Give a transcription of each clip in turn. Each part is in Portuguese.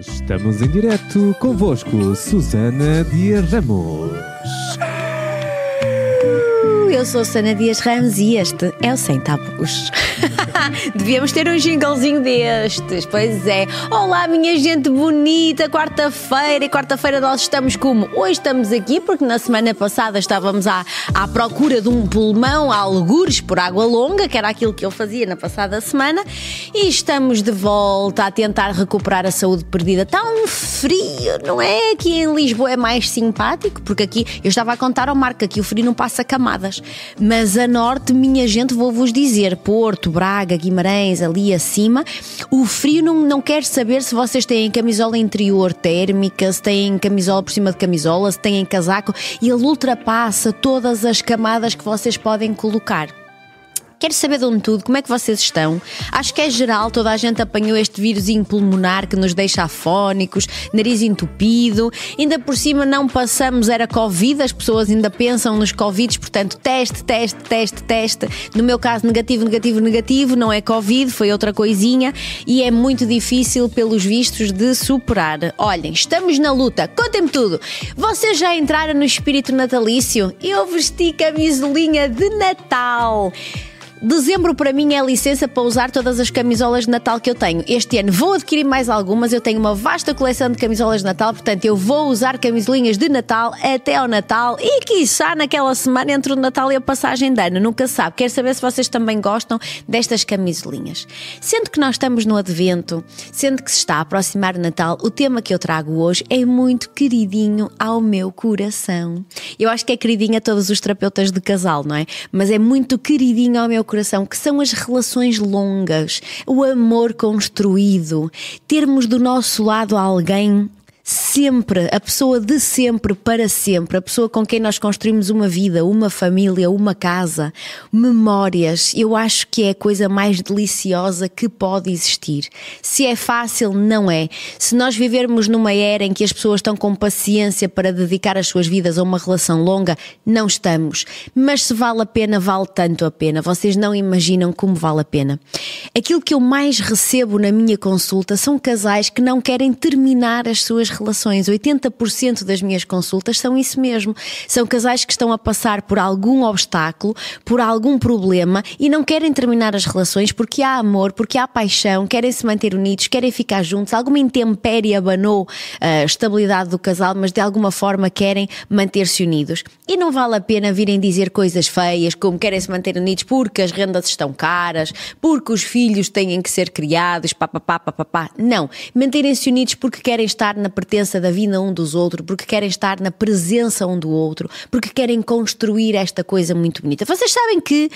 Estamos em direto convosco, Susana Dias Ramos. Eu sou Susana Dias Ramos e este é o Sem Tabus. Devíamos ter um jinglezinho destes, pois é. Olá, minha gente bonita, quarta-feira. E quarta-feira nós estamos como? Hoje estamos aqui porque na semana passada estávamos à, à procura de um pulmão a algures por água longa, que era aquilo que eu fazia na passada semana. E estamos de volta a tentar recuperar a saúde perdida. Está um frio, não é? Aqui em Lisboa é mais simpático, porque aqui eu estava a contar ao Marco que o frio não passa camadas. Mas a norte, minha gente, vou-vos dizer, Porto, Braga, Guimarães, ali acima, o frio não, não quer saber se vocês têm camisola interior térmica, se têm camisola por cima de camisola, se têm casaco, ele ultrapassa todas as camadas que vocês podem colocar. Quero saber de onde tudo, como é que vocês estão? Acho que é geral, toda a gente apanhou este vírusinho pulmonar que nos deixa afónicos, nariz entupido. Ainda por cima não passamos, era Covid, as pessoas ainda pensam nos Covids, portanto, teste, teste, teste, teste. No meu caso, negativo, negativo, negativo, não é Covid, foi outra coisinha e é muito difícil, pelos vistos, de superar. Olhem, estamos na luta, contem-me tudo. Vocês já entraram no espírito natalício? Eu vesti camisolinha de Natal. Dezembro para mim é licença para usar todas as camisolas de Natal que eu tenho. Este ano vou adquirir mais algumas, eu tenho uma vasta coleção de camisolas de Natal, portanto eu vou usar camisolinhas de Natal até ao Natal e quiçá naquela semana entre o Natal e a passagem de ano, nunca sabe. Quero saber se vocês também gostam destas camisolinhas. Sendo que nós estamos no Advento, sendo que se está a aproximar o Natal, o tema que eu trago hoje é muito queridinho ao meu coração. Eu acho que é queridinho a todos os terapeutas de casal, não é? Mas é muito queridinho ao meu coração coração, que são as relações longas, o amor construído, termos do nosso lado alguém sempre, a pessoa de sempre para sempre, a pessoa com quem nós construímos uma vida, uma família, uma casa, memórias, eu acho que é a coisa mais deliciosa que pode existir. Se é fácil, não é. Se nós vivermos numa era em que as pessoas estão com paciência para dedicar as suas vidas a uma relação longa, não estamos. Mas se vale a pena, vale tanto a pena. Vocês não imaginam como vale a pena. Aquilo que eu mais recebo na minha consulta são casais que não querem terminar as suas relações. 80% das minhas consultas são isso mesmo. São casais que estão a passar por algum obstáculo, por algum problema e não querem terminar as relações porque há amor, porque há paixão, querem se manter unidos, querem ficar juntos. Alguma intempérie abanou a estabilidade do casal, mas de alguma forma querem manter-se unidos. E não vale a pena virem dizer coisas feias como querem se manter unidos porque as rendas estão caras, porque os filhos têm que ser criados, papapá, papapá. Não. Manterem-se unidos porque querem estar na pertença da vida um dos outros, porque querem estar na presença um do outro, porque querem construir esta coisa muito bonita. Vocês sabem que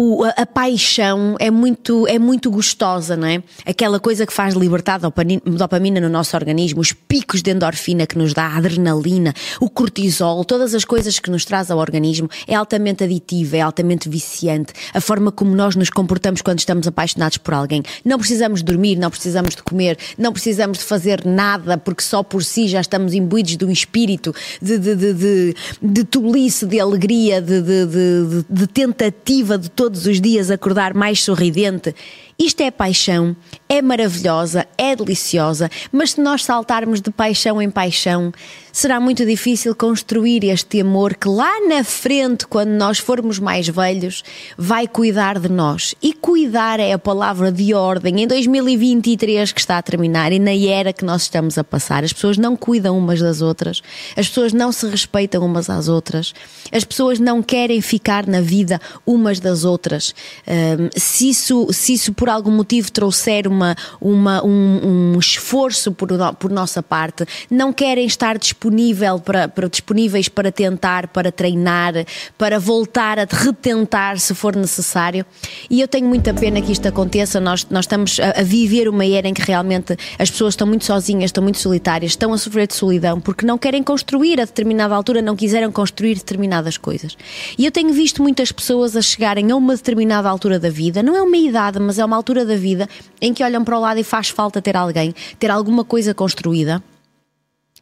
o, a, a, paixão é muito, é muito gostosa, não é? Aquela coisa que faz libertar dopamina, no nosso organismo, os picos de endorfina que nos dá, a adrenalina, o cortisol, todas as coisas que nos traz ao organismo, é altamente aditiva, é altamente viciante. A forma como nós nos comportamos quando estamos apaixonados por alguém. Não precisamos dormir, não precisamos de comer, não precisamos de fazer nada, porque só por si já estamos imbuídos de um espírito de, de, de, de, de tolice, de alegria, de, de, de, de tentativa de todo todos os dias acordar mais sorridente. Isto é paixão, é maravilhosa, é deliciosa, mas se nós saltarmos de paixão em paixão, será muito difícil construir este amor que lá na frente, quando nós formos mais velhos, vai cuidar de nós. E cuidar é a palavra de ordem. Em 2023 que está a terminar e na era que nós estamos a passar, as pessoas não cuidam umas das outras, as pessoas não se respeitam umas às outras, as pessoas não querem ficar na vida umas das outras. Um, se, isso, se isso por algum motivo trouxer uma, uma, um, um esforço por, por nossa parte, não querem estar disponível para, para, disponíveis para tentar, para treinar, para voltar a retentar se for necessário. E eu tenho muita pena que isto aconteça. Nós, nós estamos a, a viver uma era em que realmente as pessoas estão muito sozinhas, estão muito solitárias, estão a sofrer de solidão porque não querem construir a determinada altura, não quiseram construir determinadas coisas. E eu tenho visto muitas pessoas a chegarem a uma determinada altura da vida, não é uma idade, mas é uma altura da vida em que olham para o lado e faz falta ter alguém, ter alguma coisa construída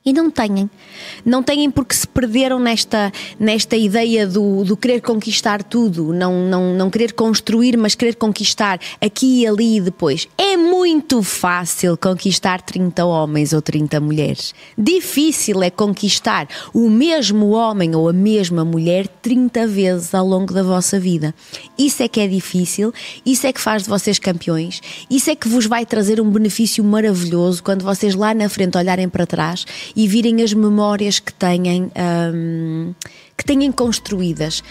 E não têm. Não têm porque se perderam nesta, nesta ideia do, do querer conquistar tudo, não, não, não querer construir, mas querer conquistar aqui e ali e depois. É muito fácil conquistar 30 homens ou 30 mulheres. Difícil é conquistar o mesmo homem ou a mesma mulher 30 vezes ao longo da vossa vida. Isso é que é difícil, isso é que faz de vocês campeões, isso é que vos vai trazer um benefício maravilhoso quando vocês lá na frente olharem para trás e virem as memórias que têm, um, que têm construídas.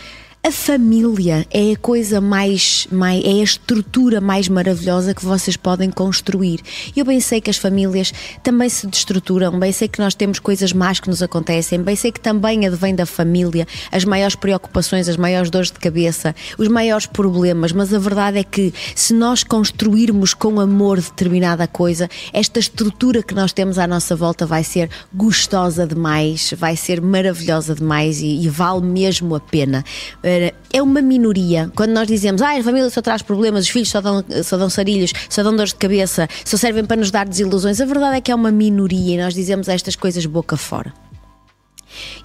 A família é a coisa mais, mais, é a estrutura mais maravilhosa que vocês podem construir. Eu bem sei que as famílias também se destruturam, bem sei que nós temos coisas más que nos acontecem, bem sei que também advém da família as maiores preocupações, as maiores dores de cabeça, os maiores problemas, mas a verdade é que se nós construirmos com amor determinada coisa, esta estrutura que nós temos à nossa volta vai ser gostosa demais, vai ser maravilhosa demais e, e vale mesmo a pena é uma minoria. Quando nós dizemos, ah, a família só traz problemas, os filhos só dão, só dão sarilhos, só dão dores de cabeça, só servem para nos dar desilusões, a verdade é que é uma minoria e nós dizemos estas coisas boca fora.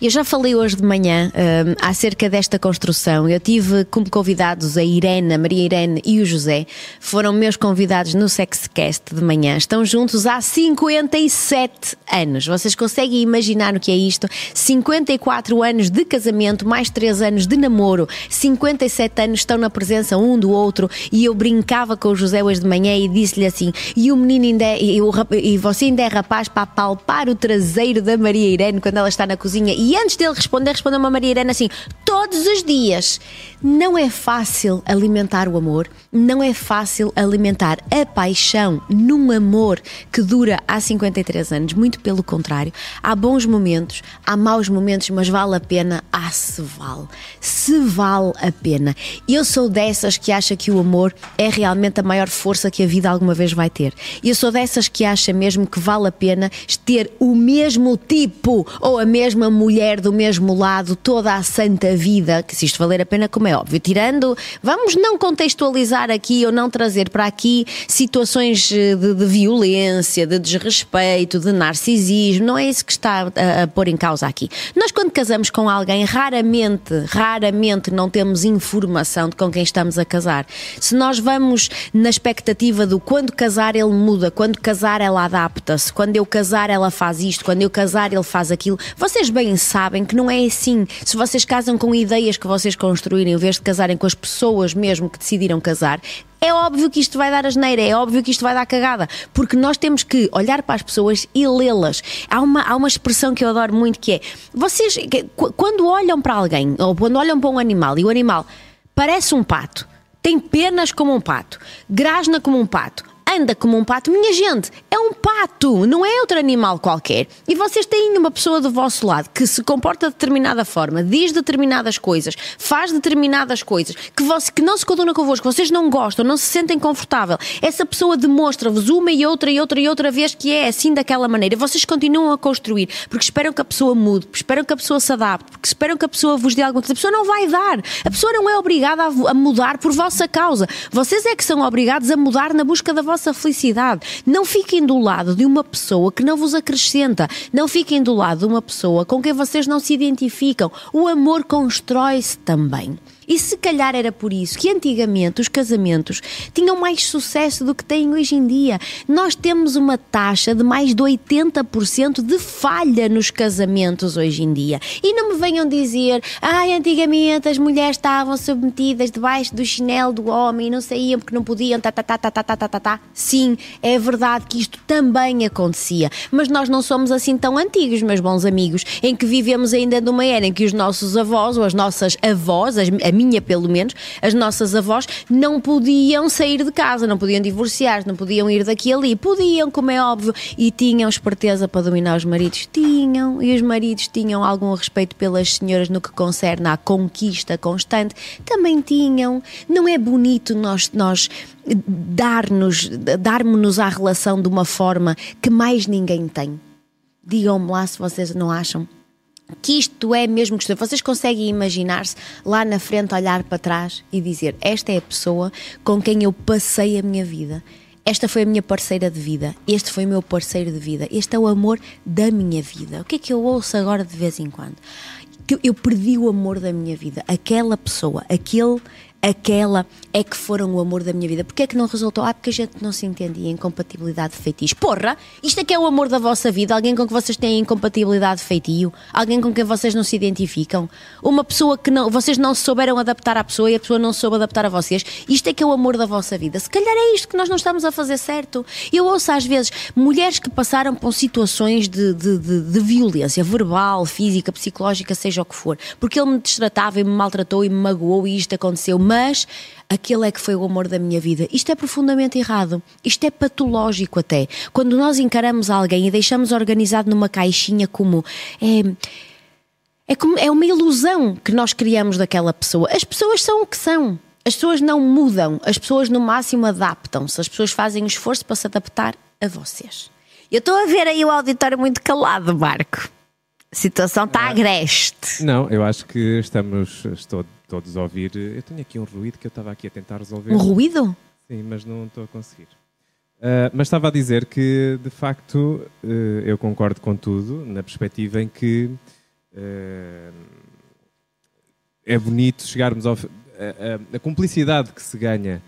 Eu já falei hoje de manhã um, acerca desta construção. Eu tive como convidados a Irene, a Maria Irene e o José. Foram meus convidados no Sexcast de manhã. Estão juntos há 57 anos. Vocês conseguem imaginar o que é isto? 54 anos de casamento, mais 3 anos de namoro, 57 anos estão na presença um do outro. E eu brincava com o José hoje de manhã e disse-lhe assim: e o menino ainda é, e, o, e você ainda é rapaz para palpar o traseiro da Maria Irene quando ela está na cozinha E antes dele responder, respondeu uma Maria Irene assim: todos os dias. Não é fácil alimentar o amor, não é fácil alimentar a paixão num amor que dura há 53 anos. Muito pelo contrário. Há bons momentos, há maus momentos, mas vale a pena. Ah, se vale. Se vale a pena. Eu sou dessas que acha que o amor é realmente a maior força que a vida alguma vez vai ter. Eu sou dessas que acha mesmo que vale a pena ter o mesmo tipo ou a mesma mulher do mesmo lado toda a santa vida, que se isto valer a pena, como é óbvio, tirando, vamos não contextualizar aqui ou não trazer para aqui situações eh, de, de violência, de desrespeito, de narcisismo, não é isso que está a, a pôr em causa aqui. Nós, quando casamos com alguém, raramente, raramente não temos informação de com quem estamos a casar. Se nós vamos na expectativa do quando casar ele muda, quando casar ela adapta-se, quando eu casar ela faz isto, quando eu casar ele faz aquilo, vocês bem bem sabem que não é assim. Se vocês casam com ideias que vocês construírem, em vez de casarem com as pessoas mesmo que decidiram casar, é óbvio que isto vai dar asneira, é óbvio que isto vai dar cagada, porque nós temos que olhar para as pessoas e lê-las. Há uma, há uma expressão que eu adoro muito que é: vocês, quando olham para alguém, ou quando olham para um animal e o animal parece um pato, tem penas como um pato, grasna como um pato, anda como um pato. Minha gente, é um pato, não é outro animal qualquer. E vocês têm uma pessoa do vosso lado que se comporta de determinada forma, diz determinadas coisas, faz determinadas coisas, que, você, que não se conduna convosco, vocês não gostam, não se sentem confortável. Essa pessoa demonstra-vos uma e outra e outra e outra vez que é assim daquela maneira. Vocês continuam a construir porque esperam que a pessoa mude, porque esperam que a pessoa se adapte, porque esperam que a pessoa vos dê alguma coisa. A pessoa não vai dar. A pessoa não é obrigada a mudar por vossa causa. Vocês é que são obrigados a mudar na busca da vossa vossa felicidade. Não fiquem do lado de uma pessoa que não vos acrescenta. Não fiquem do lado de uma pessoa com quem vocês não se identificam. O amor constrói-se também. E se calhar era por isso que antigamente os casamentos tinham mais sucesso do que têm hoje em dia. Nós temos uma taxa de mais de 80% de falha nos casamentos hoje em dia. E não me venham dizer, ai, ah, antigamente as mulheres estavam submetidas debaixo do chinelo do homem e não saíam porque não podiam, tá, tá, tá, tá, tá, tá, tá, tá, tá. Sim, é verdade que isto também acontecia, mas nós não somos assim tão antigos, meus bons amigos, em que vivemos ainda numa era em que os nossos avós ou as nossas avós, as, minha pelo menos, as nossas avós não podiam sair de casa, não podiam divorciar, não podiam ir daqui ali. Podiam, como é óbvio, e tinham esperteza para dominar os maridos. Tinham, e os maridos tinham algum respeito pelas senhoras no que concerne à conquista constante. Também tinham. Não é bonito nós, nós dar-nos darmos-nos à relação de uma forma que mais ninguém tem. Digam-me lá se vocês não acham que isto é mesmo questão. Vocês conseguem imaginar-se lá na frente, olhar para trás e dizer: Esta é a pessoa com quem eu passei a minha vida. esta foi a minha parceira de vida, este foi o meu parceiro de vida, este é o amor da minha vida. O que é que eu ouço agora de vez em quando? Eu perdi o amor da minha vida, aquela pessoa, aquele aquela é que foram o amor da minha vida. Porquê é que não resultou? Ah, porque a gente não se entendia, incompatibilidade de feitiço. Porra, isto é que é o amor da vossa vida, alguém com que vocês têm incompatibilidade de feitio, alguém com quem vocês não se identificam, uma pessoa que não, vocês não souberam adaptar à pessoa e a pessoa não soube adaptar a vocês. Isto é que é o amor da vossa vida. Se calhar é isto que nós não estamos a fazer certo. Eu ouço às vezes mulheres que passaram por situações de, de, de, de violência verbal, física, psicológica, seja o que for, porque ele me destratava e me maltratou e me magoou e isto aconteceu mas aquele é que foi o amor da minha vida. Isto é profundamente errado. Isto é patológico até. Quando nós encaramos alguém e deixamos organizado numa caixinha como é, é, como, é uma ilusão que nós criamos daquela pessoa. As pessoas são o que são. As pessoas não mudam, as pessoas no máximo adaptam-se, as pessoas fazem um esforço para se adaptar a vocês. Eu estou a ver aí o auditório muito calado, Marco. A situação está agreste. Não, eu acho que estamos, estou todos ouvir. Eu tenho aqui um ruído que eu estava aqui a tentar resolver. Um ruído? Sim, mas não estou a conseguir. Uh, mas estava a dizer que, de facto, uh, eu concordo com tudo, na perspectiva em que uh, é bonito chegarmos ao. A, a, a, cumplicidade que se ganha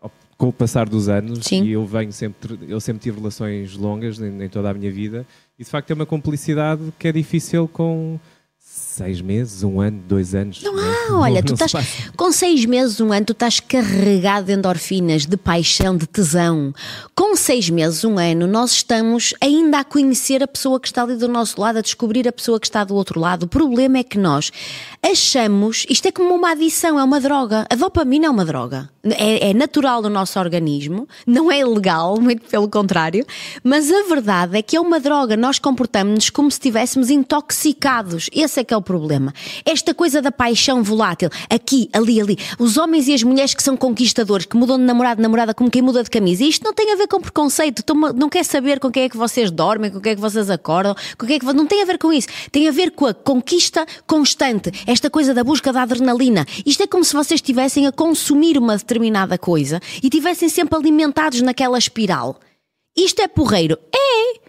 ao, com o passar dos anos, Sim. e eu venho sempre, eu sempre tive relações longas em, em toda a minha vida, e de facto é uma cumplicidade que é difícil com seis meses, um ano, dois anos. Não há, olha, tu estás com seis meses, um ano, tu estás carregado de endorfinas, de paixão, de tesão. Com seis meses, um ano, nós estamos ainda a conhecer a pessoa que está ali do nosso lado, a descobrir a pessoa que está do outro lado. O problema é que nós achamos, isto é como uma adição, é uma droga. A dopamina é uma droga. É, é natural no nosso organismo, não é ilegal, muito pelo contrário, mas a verdade é que é uma droga. Nós comportamos-nos como se estivéssemos intoxicados. Esse é que é o problema. Esta coisa da paixão volátil, aqui, ali, ali. Os homens e as mulheres que são conquistadores, que mudam de namorado, namorada como quem muda de camisa. Isto não tem a ver com preconceito. Não quer saber com quem é que vocês dormem, com quem é que vocês acordam, com quem é que não tem a ver com isso. Tem a ver com a conquista constante. Esta coisa da busca da adrenalina. Isto é como se vocês estivessem a consumir uma determinada coisa e estivessem sempre alimentados naquela espiral. Isto é porreiro? É!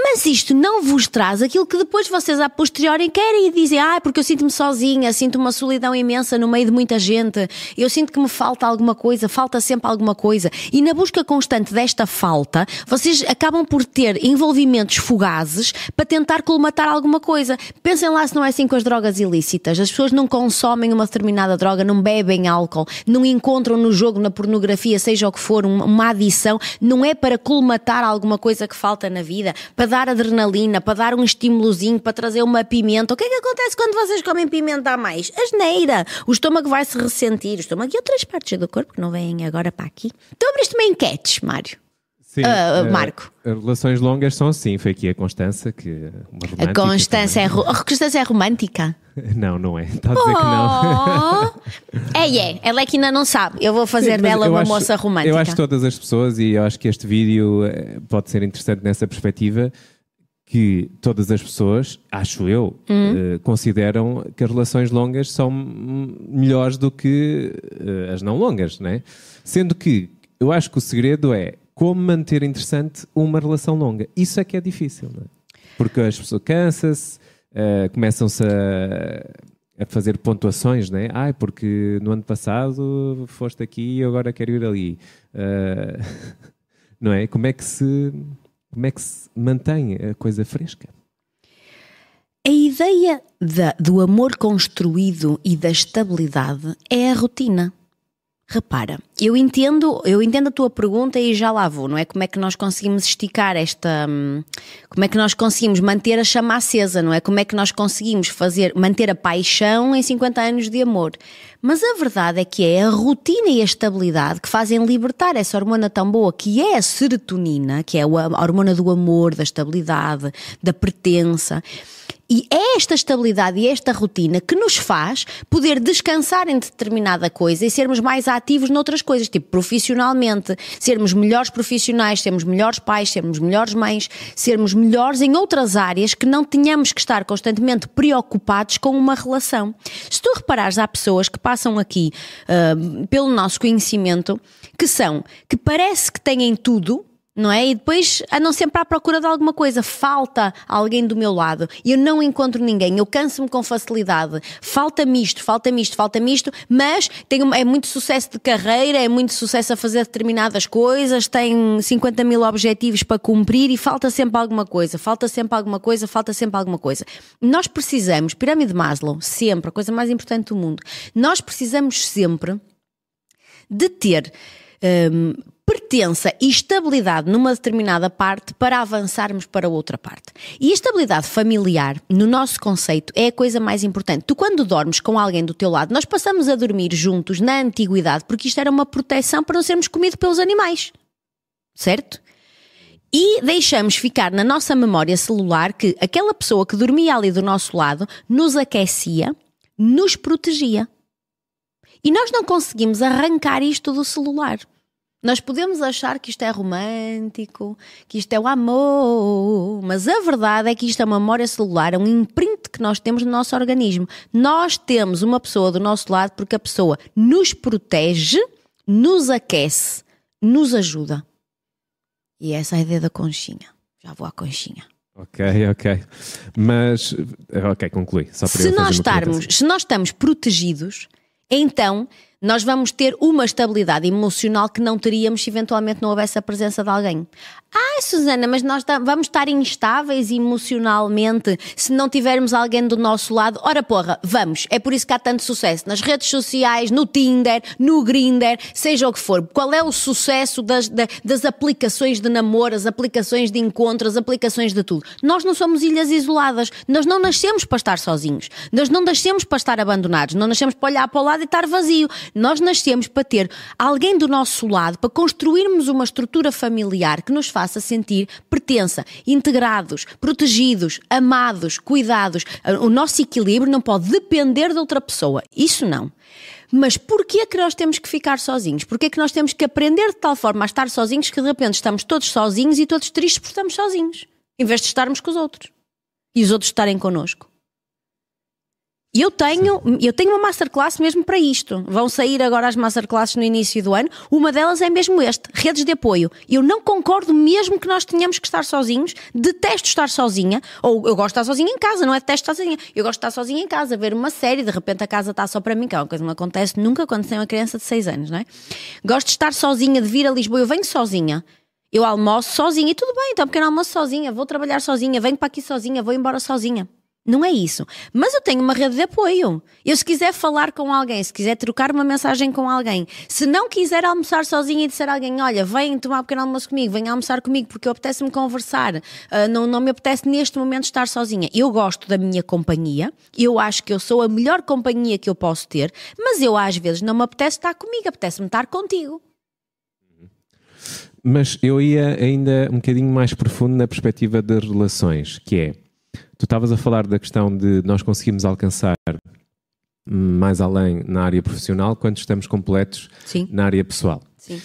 Mas isto não vos traz aquilo que depois vocês a posteriori querem e dizem, ah, porque eu sinto-me sozinha, sinto uma solidão imensa no meio de muita gente, eu sinto que me falta alguma coisa, falta sempre alguma coisa. E na busca constante desta falta, vocês acabam por ter envolvimentos fugazes para tentar colmatar alguma coisa. Pensem lá se não é assim com as drogas ilícitas. As pessoas não consomem uma determinada droga, não bebem álcool, não encontram no jogo, na pornografia, seja o que for, uma adição, não é para colmatar alguma coisa que falta na vida, para dar adrenalina, para dar um estímulozinho, para trazer uma pimenta. O que é que acontece quando vocês comem pimenta a mais? Asneira. O estômago vai se ressentir. O estômago e outras partes do corpo que não vêm agora para aqui. Então abriste-me enquetes, Mário. Sim, uh, Marco. Relações longas são assim, foi aqui a Constança que a Constança é, a Constança é romântica? Não, não é. Está a dizer oh. que não. é, é. Ela é que ainda não sabe. Eu vou fazer Sim, dela uma acho, moça romântica. Eu acho que todas as pessoas, e eu acho que este vídeo eh, pode ser interessante nessa perspectiva, que todas as pessoas, acho eu, hum. uh, consideram que as relações longas são melhores do que uh, as não longas, não é? Sendo que eu acho que o segredo é como manter interessante uma relação longa. Isso é que é difícil, não é? Porque as pessoas cansam-se, uh, começam-se a, a, fazer pontuações, não é? Ah, porque no ano passado foste aqui e agora quero ir ali. Uh, não é? Como é que se como é que se mantém a coisa fresca? A ideia da, do amor construído e da estabilidade é a rotina. Repara, eu entendo, eu entendo a tua pergunta e já lá vou, não é? Como é que nós conseguimos esticar esta. Hum, como é que nós conseguimos manter a chama acesa, não é? Como é que nós conseguimos fazer, manter a paixão em 50 anos de amor? Mas a verdade é que é a rotina e a estabilidade que fazem libertar essa hormona tão boa que é a serotonina, que é a hormona do amor, da estabilidade, da pertença E é esta estabilidade e esta rotina que nos faz poder descansar em determinada coisa e sermos mais ativos noutras coisas, tipo profissionalmente, sermos melhores profissionais, sermos melhores pais, sermos melhores mães, sermos melhores em outras áreas que não tenhamos que estar constantemente preocupados com uma relação. Se tu reparares, há pessoas que passam aqui uh, pelo nosso conhecimento que são, que parece que têm tudo, não é? E depois andam sempre à procura de alguma coisa. Falta alguém do meu lado eu não encontro ninguém. Eu canso-me com facilidade. Falta-me isto, falta-me isto, falta-me isto, mas tenho, é muito sucesso de carreira, é muito sucesso a fazer determinadas coisas, tem 50 mil objetivos para cumprir e falta sempre alguma coisa, falta sempre alguma coisa, falta sempre alguma coisa. Nós precisamos, pirâmide de Maslow, sempre, a coisa mais importante do mundo, nós precisamos sempre de ter. Um, pertença e estabilidade numa determinada parte para avançarmos para outra parte. E a estabilidade familiar, no nosso conceito, é a coisa mais importante. Tu, quando dormes com alguém do teu lado, nós passamos a dormir juntos na antiguidade porque isto era uma proteção para não sermos comidos pelos animais. Certo? E deixamos ficar na nossa memória celular que aquela pessoa que dormia ali do nosso lado nos aquecia, nos protegia. E nós não conseguimos arrancar isto do celular. Nós podemos achar que isto é romântico, que isto é o amor, mas a verdade é que isto é uma memória celular, é um imprint que nós temos no nosso organismo. Nós temos uma pessoa do nosso lado porque a pessoa nos protege, nos aquece, nos ajuda. E essa é a ideia da conchinha. Já vou à conchinha. Ok, ok. Mas, ok, conclui. Se, nós estarmos, se nós estamos protegidos, então nós vamos ter uma estabilidade emocional que não teríamos se eventualmente não houvesse a presença de alguém. Ah, Susana, mas nós vamos estar instáveis emocionalmente se não tivermos alguém do nosso lado. Ora porra, vamos. É por isso que há tanto sucesso nas redes sociais, no Tinder, no Grinder, seja o que for. Qual é o sucesso das, das aplicações de namoro, as aplicações de encontros, as aplicações de tudo? Nós não somos ilhas isoladas. Nós não nascemos para estar sozinhos. Nós não nascemos para estar abandonados. Não nascemos para olhar para o lado e estar vazio. Nós nascemos para ter alguém do nosso lado, para construirmos uma estrutura familiar que nos faça sentir pertença, integrados, protegidos, amados, cuidados. O nosso equilíbrio não pode depender de outra pessoa. Isso não. Mas porquê é que nós temos que ficar sozinhos? Porquê é que nós temos que aprender de tal forma a estar sozinhos que de repente estamos todos sozinhos e todos tristes porque estamos sozinhos, em vez de estarmos com os outros e os outros estarem connosco? Eu tenho, eu tenho uma masterclass mesmo para isto. Vão sair agora as masterclasses no início do ano. Uma delas é mesmo este, redes de apoio. Eu não concordo mesmo que nós tenhamos que estar sozinhos. Detesto estar sozinha. Ou eu gosto de estar sozinha em casa, não é detesto estar sozinha. Eu gosto de estar sozinha em casa, ver uma série, de repente a casa está só para mim, que é uma coisa que não acontece nunca quando tem uma criança de 6 anos, não é? Gosto de estar sozinha, de vir a Lisboa. Eu venho sozinha. Eu almoço sozinha e tudo bem, então pequeno almoço sozinha, vou trabalhar sozinha, venho para aqui sozinha, vou embora sozinha. Não é isso. Mas eu tenho uma rede de apoio. Eu, se quiser falar com alguém, se quiser trocar uma mensagem com alguém, se não quiser almoçar sozinha e disser a alguém: Olha, vem tomar um pequeno almoço comigo, vem almoçar comigo porque apetece-me conversar, uh, não, não me apetece neste momento estar sozinha. Eu gosto da minha companhia, eu acho que eu sou a melhor companhia que eu posso ter, mas eu às vezes não me apetece estar comigo, apetece-me estar contigo. Mas eu ia ainda um bocadinho mais profundo na perspectiva das relações, que é Tu estavas a falar da questão de nós conseguirmos alcançar mais além na área profissional quando estamos completos Sim. na área pessoal. Sim.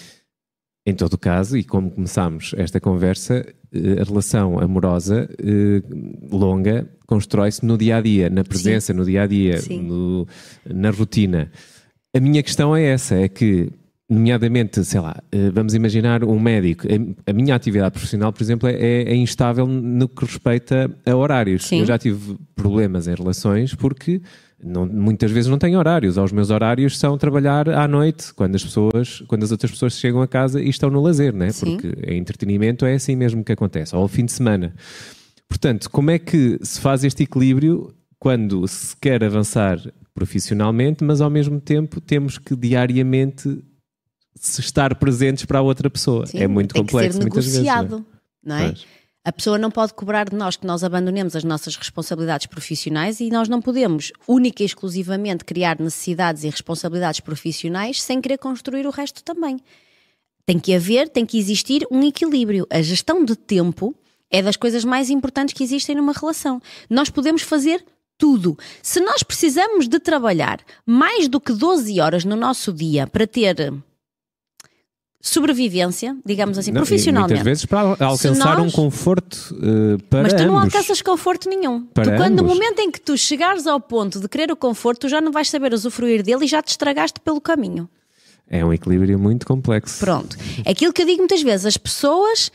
Em todo o caso, e como começámos esta conversa, eh, a relação amorosa eh, longa constrói-se no dia a dia, na presença, Sim. no dia a dia, no, na rotina. A minha questão é essa: é que nomeadamente, sei lá, eh, vamos imaginar um médico. A minha atividade profissional, por exemplo, é, é instável no que respeita a horários. Sim. Eu já tive problemas em relações porque não, muitas vezes não tenho horários. Os meus horários são trabalhar à noite, quando as pessoas, quando as outras pessoas chegam a casa e estão no lazer, né? Sim. Porque em entretenimento é assim mesmo que acontece, ou ao fim de semana. Portanto, como é que se faz este equilíbrio quando se quer avançar profissionalmente, mas ao mesmo tempo temos que diariamente estar presentes para a outra pessoa. Sim, é muito complexo muitas vezes. Não é? Não é? A pessoa não pode cobrar de nós que nós abandonemos as nossas responsabilidades profissionais e nós não podemos, única e exclusivamente, criar necessidades e responsabilidades profissionais sem querer construir o resto também. Tem que haver, tem que existir um equilíbrio. A gestão de tempo é das coisas mais importantes que existem numa relação. Nós podemos fazer tudo. Se nós precisamos de trabalhar mais do que 12 horas no nosso dia para ter sobrevivência, digamos assim, Não, profissionalmente. Muitas vezes para al- alcançar nós- um conforto eh, para Mas tu não ambos. alcanças conforto nenhum. Para tu, quando no momento em que tu chegares ao ponto de querer o conforto, tu já não vais saber usufruir dele e já te estragaste pelo caminho. É um equilíbrio muito complexo. Pronto. Aquilo que eu digo muitas vezes, as pessoas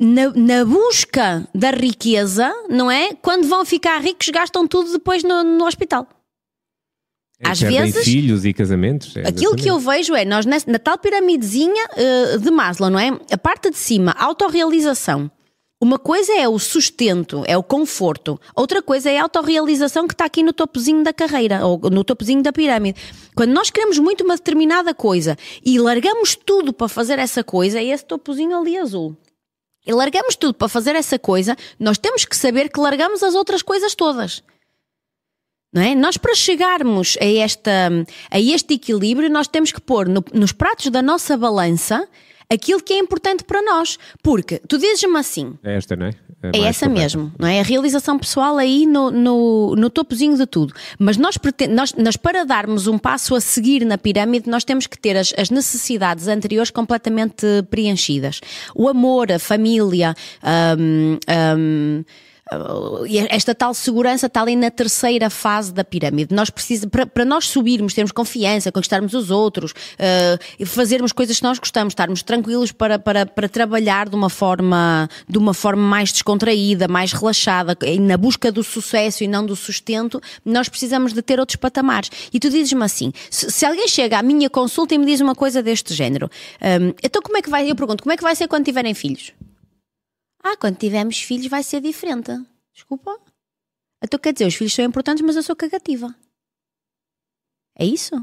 na, na busca da riqueza, não é? Quando vão ficar ricos, gastam tudo depois no, no hospital. É, às vezes- filhos e casamentos. é, Aquilo que eu vejo é, nós na tal piramidezinha eh, de Maslow, não é? A parte de cima, autorrealização. Uma coisa é o sustento, é o conforto. Outra coisa é a autorrealização que está aqui no topozinho da carreira, ou no topozinho da pirâmide. Quando nós queremos muito uma determinada coisa e largamos tudo para fazer essa coisa, é esse topozinho ali azul. E largamos tudo para fazer essa coisa, nós temos que saber que largamos as outras coisas todas. Não é? Nós, para chegarmos a, esta, a este equilíbrio, nós temos que pôr no- nos pratos da nossa balança aquilo que é importante para nós. Porque tu dizes-me assim, É esta, não é? é mais essa correta. mesmo, não é? A realização pessoal aí no, no, no topozinho de tudo. Mas nós, nós, nós, para darmos um passo a seguir na pirâmide, nós temos que ter as, as necessidades anteriores completamente preenchidas. O amor, a família, Uh, e esta tal segurança está ali na terceira fase da pirâmide. Nós precisamos, para, para nós subirmos, termos confiança, conquistarmos os outros, uh, fazermos coisas que nós gostamos, estarmos tranquilos para, para, para trabalhar de uma forma de uma forma mais descontraída, mais relaxada, na busca do sucesso e não do sustento, nós precisamos de ter outros patamares. E tu dizes-me assim: se, se alguém chega à minha consulta e me diz uma coisa deste género, um, então como é que vai? Eu pergunto, como é que vai ser quando tiverem filhos? Ah, quando tivermos filhos vai ser diferente. Desculpa. Então quer dizer, os filhos são importantes, mas eu sou cagativa. É isso?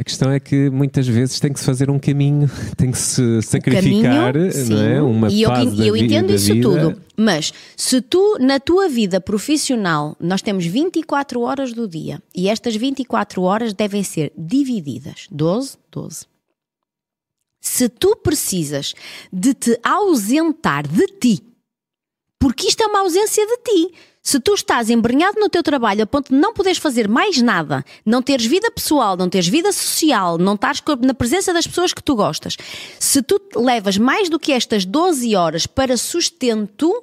A questão é que muitas vezes tem que se fazer um caminho, tem que se sacrificar, caminho, não é? Uma e eu, fase eu vi- entendo isso vida. tudo. Mas se tu, na tua vida profissional, nós temos 24 horas do dia e estas 24 horas devem ser divididas 12, 12. Se tu precisas de te ausentar de ti, porque isto é uma ausência de ti. Se tu estás embrenhado no teu trabalho a ponto de não poderes fazer mais nada, não teres vida pessoal, não teres vida social, não estás na presença das pessoas que tu gostas, se tu levas mais do que estas 12 horas para sustento,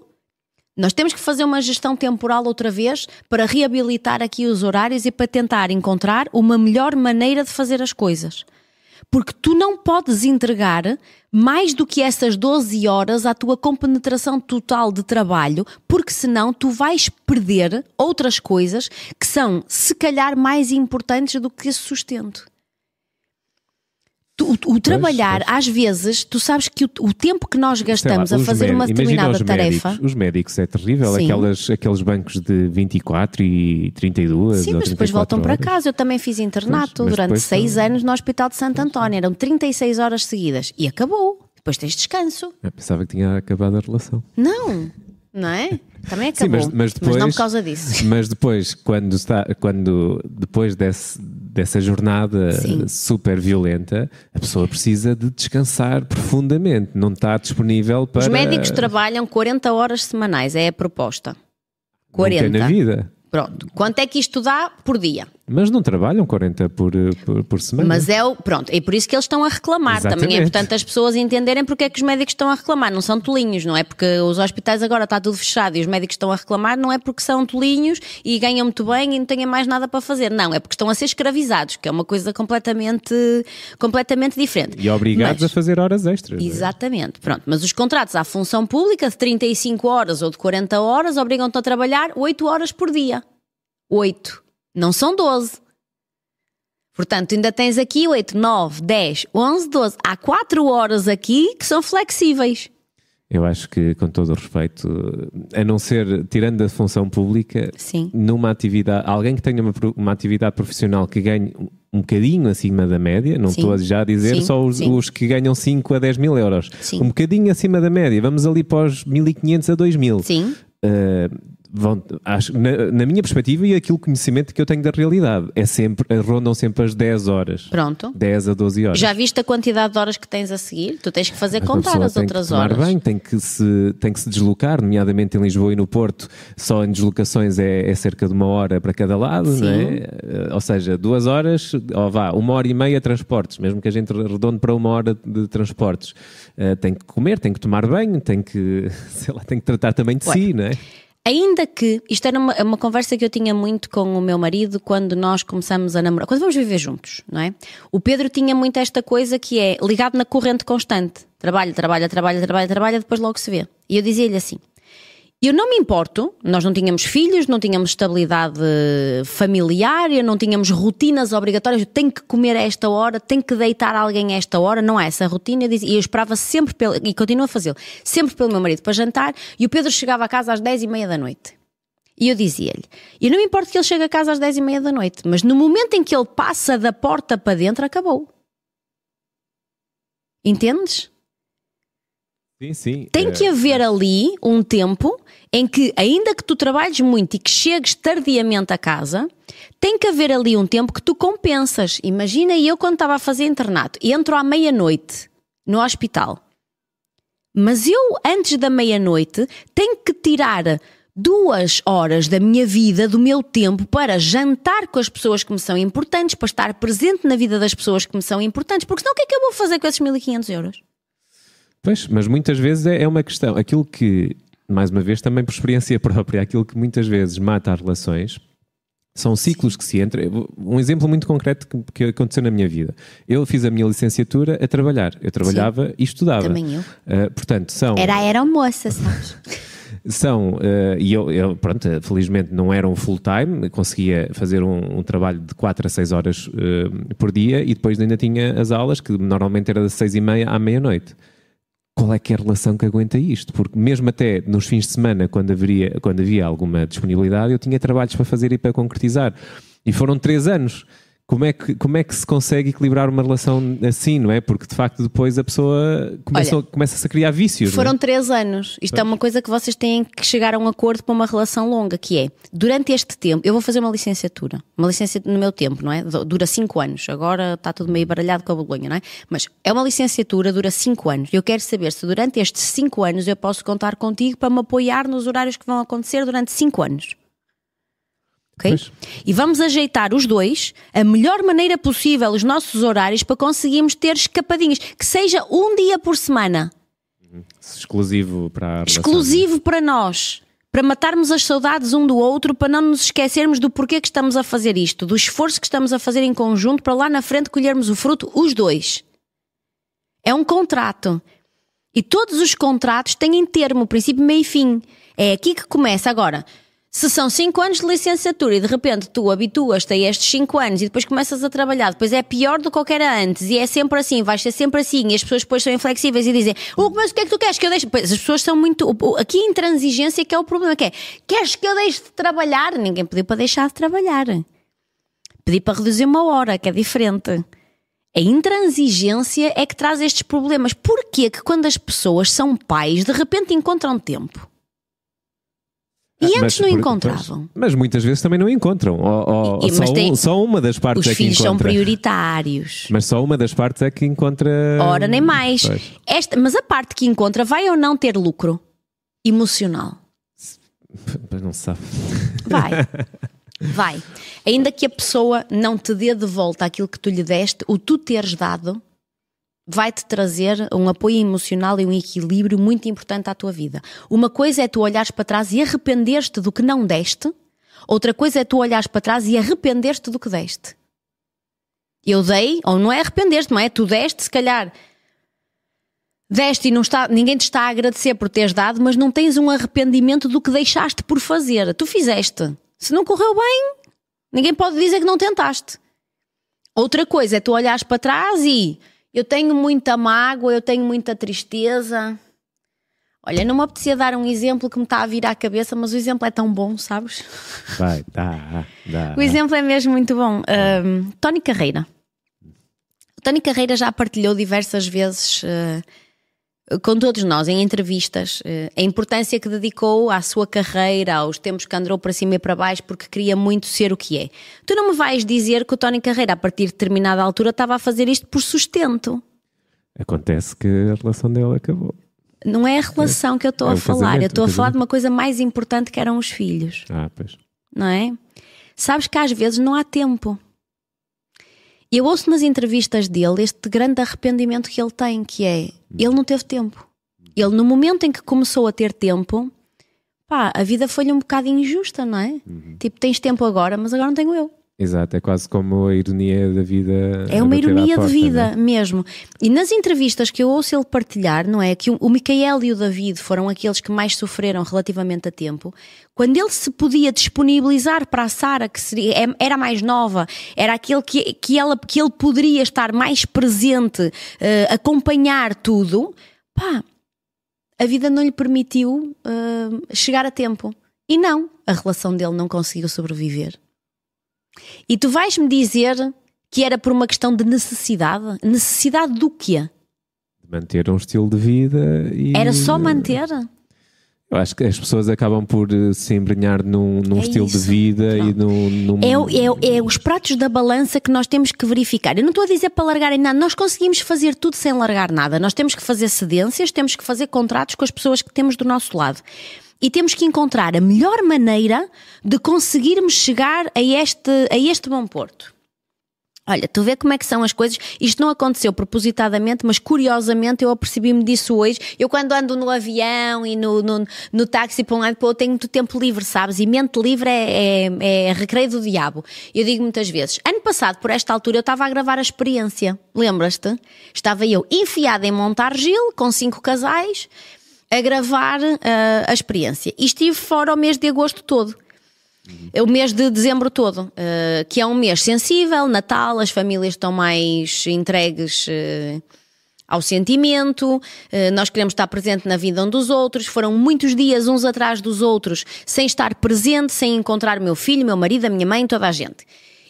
nós temos que fazer uma gestão temporal outra vez para reabilitar aqui os horários e para tentar encontrar uma melhor maneira de fazer as coisas. Porque tu não podes entregar mais do que essas 12 horas à tua compenetração total de trabalho, porque senão tu vais perder outras coisas que são, se calhar, mais importantes do que esse sustento. Tu- O, o trabalhar, pois. às vezes, tu sabes que o, o tempo que nós Sei lá, gastamos a fazer uma determinada os tarefa. Médicos, os médicos é terrível, Sim. aquelas, aqueles bancos de 24 e 32. Sim, mas depois 34 voltam para horas. casa. Eu também fiz internato Pois, mas durante seis anos no Hospital de Santo António. Eram 36 horas seguidas. E acabou. Depois tens descanso. Eu pensava que tinha acabado a relação. Não, não é? Também Sim, acabou. mas, mas depois, não por causa disso. Mas depois, quando está, quando depois desse, dessa jornada Sim. super violenta, a pessoa precisa de descansar profundamente. Não está disponível para Os médicos trabalham 40 horas semanais, é a proposta. nunca 40. na vida. Pronto. Quanto é que isto dá por dia? Mas não trabalham 40 por, por, por semana. Mas é o. Pronto, é por isso que eles estão a reclamar. Também é Exatamente. importante as pessoas entenderem porque é que os médicos estão a reclamar. Não são tolinhos, não é? Porque os hospitais agora está tudo fechado e os médicos estão a reclamar, não é porque são tolinhos e ganham muito bem e não têm mais nada para fazer. Não, é porque estão a ser escravizados, que é uma coisa completamente, completamente diferente. E obrigados Mas- a fazer horas extras. é? Exatamente, pronto. Mas os contratos à função pública de 35 horas ou de 40 horas obrigam-te a trabalhar 8 horas por dia. 8. Não são 12. Portanto, ainda tens aqui 8, 9, 10, 11, 12. Há 4 horas aqui que são flexíveis. Eu acho que, com todo o respeito, a não ser, tirando da função pública, Sim. numa atividade, alguém que tenha uma, uma atividade profissional que ganhe um- bocadinho acima da média, não Sim. estou a já a dizer Sim, só os, os que ganham 5 a 10 mil euros, Sim. um bocadinho acima da média, vamos ali para os 1500 a 2000. Sim, Uh, vão, acho, na, na, minha perspectiva e aquilo conhecimento que eu tenho da realidade, é sempre, rondam sempre as 10 horas. Pronto. 10 a 12 horas. Já viste a quantidade de horas que tens a seguir? Tu tens que fazer Mas contar as outras horas. Bem, tem que se tem que se deslocar, nomeadamente em Lisboa e no Porto, só em deslocações é, é cerca de uma hora para cada lado, é? Ou seja, duas horas, ou vá, uma hora e meia transportes, mesmo que a gente redonde para uma hora de transportes. Uh, tem que comer, tem que tomar banho, tem que, sei lá, tem que tratar também de Ué. si, não é? Ainda que, isto era uma, uma, conversa que eu tinha muito com o meu marido quando nós começamos a namorar, quando vamos viver juntos, não é? O Pedro tinha muito esta coisa que é ligado na corrente constante. Trabalha, trabalha, trabalha, trabalha, trabalha, depois logo se vê. E eu dizia-lhe assim: eu não me importo, nós não tínhamos filhos, não tínhamos estabilidade familiar, não tínhamos rotinas obrigatórias, eu tenho que comer a esta hora, tenho que deitar alguém a esta hora, não é essa rotina. E eu esperava sempre, pelo, e continuo a fazê-lo, sempre pelo meu marido para jantar, e o Pedro chegava a casa às 10 e meia da noite. E eu dizia-lhe: Eu não me importo que ele chegue a casa às 10 e meia da noite, mas no momento em que ele passa da porta para dentro, acabou. Entendes? Sim, sim. Tem que é, haver ali um tempo em que, ainda que tu trabalhes muito e que chegues tardiamente a casa, tem que haver ali um tempo que tu compensas. Imagina eu quando estava a fazer internato, entro à meia-noite no hospital. Mas eu, antes da meia-noite, tenho que tirar duas horas da minha vida, do meu tempo, para jantar com as pessoas que me são importantes, para estar presente na vida das pessoas que me são importantes, porque senão o que é que eu vou fazer com esses 1500 euros? Pois, mas muitas vezes é, é uma questão. Aquilo que, mais uma vez, também por experiência própria, aquilo que muitas vezes mata as relações são ciclos que se entram. Um exemplo muito concreto que, que, aconteceu na minha vida. Eu fiz a minha licenciatura a trabalhar. Eu trabalhava Sim. e estudava. Também eu. Uh, portanto, são. Era a aeromoça, sabes? são, uh, e eu, eu, pronto, felizmente não era um full-time, conseguia fazer um, um, trabalho de 4 a 6 horas uh, por dia e depois ainda tinha as aulas, que normalmente era das 6 e meia à meia-noite qual é que é a relação que aguenta isto? Porque mesmo até nos fins de semana, quando, haveria, quando havia alguma disponibilidade, eu tinha trabalhos para fazer e para concretizar. E foram três anos como é, que, como é que se consegue equilibrar uma relação assim, não é? Porque de facto depois a pessoa começa, Olha, começa a criar vícios. Foram é? três anos. Isto pois. é uma coisa que vocês têm que chegar a um acordo para uma relação longa, que é durante este tempo, eu vou fazer uma licenciatura, uma licenciatura no meu tempo, não é? Dura cinco anos. Agora está tudo meio baralhado com a Bolonha, não é? Mas é uma licenciatura, dura cinco anos. Eu quero saber se durante estes cinco anos eu posso contar contigo para me apoiar nos horários que vão acontecer durante cinco anos. Okay? E vamos ajeitar os dois a melhor maneira possível os nossos horários para conseguirmos ter escapadinhas, que seja um dia por semana. Exclusivo para a Exclusivo para nós. Para matarmos as saudades um do outro, para não nos esquecermos do porquê que estamos a fazer isto, do esforço que estamos a fazer em conjunto para lá na frente colhermos o fruto, os dois. É um contrato. E todos os contratos têm termo, princípio, meio e fim. É aqui que começa. Agora, se são 5 anos de licenciatura e de repente tu habituas-te a estes 5 anos e depois começas a trabalhar, depois é pior do que era antes e é sempre assim, vais ser sempre assim e as pessoas depois são inflexíveis e dizem oh, mas o que é que tu queres que eu deixe? Pois, as pessoas são muito. Aqui em intransigência que é o problema, que é queres que eu deixe de trabalhar? Ninguém pediu para deixar de trabalhar. Pedi para reduzir uma hora, que é diferente. A intransigência é que traz estes problemas. Porquê que quando as pessoas são pais, de repente encontram tempo? E antes mas, não encontravam. Mas muitas vezes também não encontram. Ou, ou e, só, tem, um, só, uma das partes os é que filhos são prioritários. Mas só uma das partes é que encontra. Ora, nem mais. Esta, mas a parte que encontra vai ou não ter lucro emocional? Mas não sabe. Vai. Vai. Ainda que a pessoa não te dê de volta aquilo que tu lhe deste, o tu teres dado vai-te trazer um apoio emocional e um equilíbrio muito importante à tua vida. Uma coisa é tu olhares para trás e arrepender-te do que não deste, outra coisa é tu olhares para trás e arrepender-te do que deste. Eu dei, ou não é arrepender-te, não é? Tu deste, se calhar deste e não está, ninguém te está a agradecer por teres dado, mas não tens um arrependimento do que deixaste por fazer. Tu fizeste. Se não correu bem, ninguém pode dizer que não tentaste. Outra coisa é tu olhares para trás e eu tenho muita mágoa, eu tenho muita tristeza. Olha, não me apetecia dar um exemplo que me está a vir à cabeça, mas o exemplo é tão bom, sabes? Vai, dá, dá. O exemplo é mesmo muito bom. Um, Tony Carreira. O Tony Carreira já partilhou diversas vezes uh, com todos nós, em entrevistas, eh, a importância que dedicou à sua carreira, aos tempos que andou para cima e para baixo, porque queria muito ser o que é. Tu não me vais dizer que o Tony Carreira, a partir de determinada altura, estava a fazer isto por sustento. Acontece que a relação dele acabou. Não é a relação é, que eu estou é a falar, eu estou a falar de uma coisa mais importante que eram os filhos. Ah, pois. Não é? Sabes que às vezes não há tempo. Eu ouço nas entrevistas dele este grande arrependimento que ele tem, que é ele não teve tempo. Ele, no momento em que começou a ter tempo, pá, a vida foi-lhe um bocado injusta, não é? Uhum. Tipo, tens tempo agora, mas agora não tenho eu. Exato, é quase como a ironia da vida. É uma ironia porta, de vida é? mesmo. E nas entrevistas que eu ouço ele partilhar, não é? Que o Micael e o David foram aqueles que mais sofreram relativamente a tempo. Quando ele se podia disponibilizar para a Sara, que seria, é, era mais nova, era aquele que, que, ela, que ele poderia estar mais presente, uh, acompanhar tudo, pá, a vida não lhe permitiu uh, chegar a tempo. E não, a relação dele não conseguiu sobreviver. E tu vais-me dizer que era por uma questão de necessidade? Necessidade do quê? De manter um estilo de vida e... Era só manter? Eu acho que as pessoas acabam por eh, se embrenhar num, num é estilo isso. de vida não. e num. num... É, é, é, os pratos da balança que nós temos que verificar. Eu não estou a dizer para largarem nada, nós conseguimos fazer tudo sem largar nada. Nós temos que fazer cedências, temos que fazer contratos com as pessoas que temos do nosso lado e temos que encontrar a melhor maneira de conseguirmos chegar a este, a este bom porto. Olha, tu vê como é que são as coisas. Isto não aconteceu propositadamente, mas curiosamente eu apercebi-me disso hoje. Eu, quando ando no avião e no, no, no táxi para um lado para o tenho muito tempo livre, sabes? E mente livre é, é, é recreio do diabo. Eu digo muitas vezes. Ano passado, por esta altura, eu estava a gravar a experiência. Lembras-te? Estava eu enfiada em Montargil, com cinco casais a gravar uh, a experiência. E estive fora o mês de agosto todo. Uhum. O mês de dezembro todo, uh, que é um mês sensível, Natal, as famílias estão mais entregues uh, ao sentimento, nós queremos estar presente na vida um dos outros. Foram muitos dias uns atrás dos outros, sem estar presente, sem encontrar meu filho, meu marido, a minha mãe, toda a gente.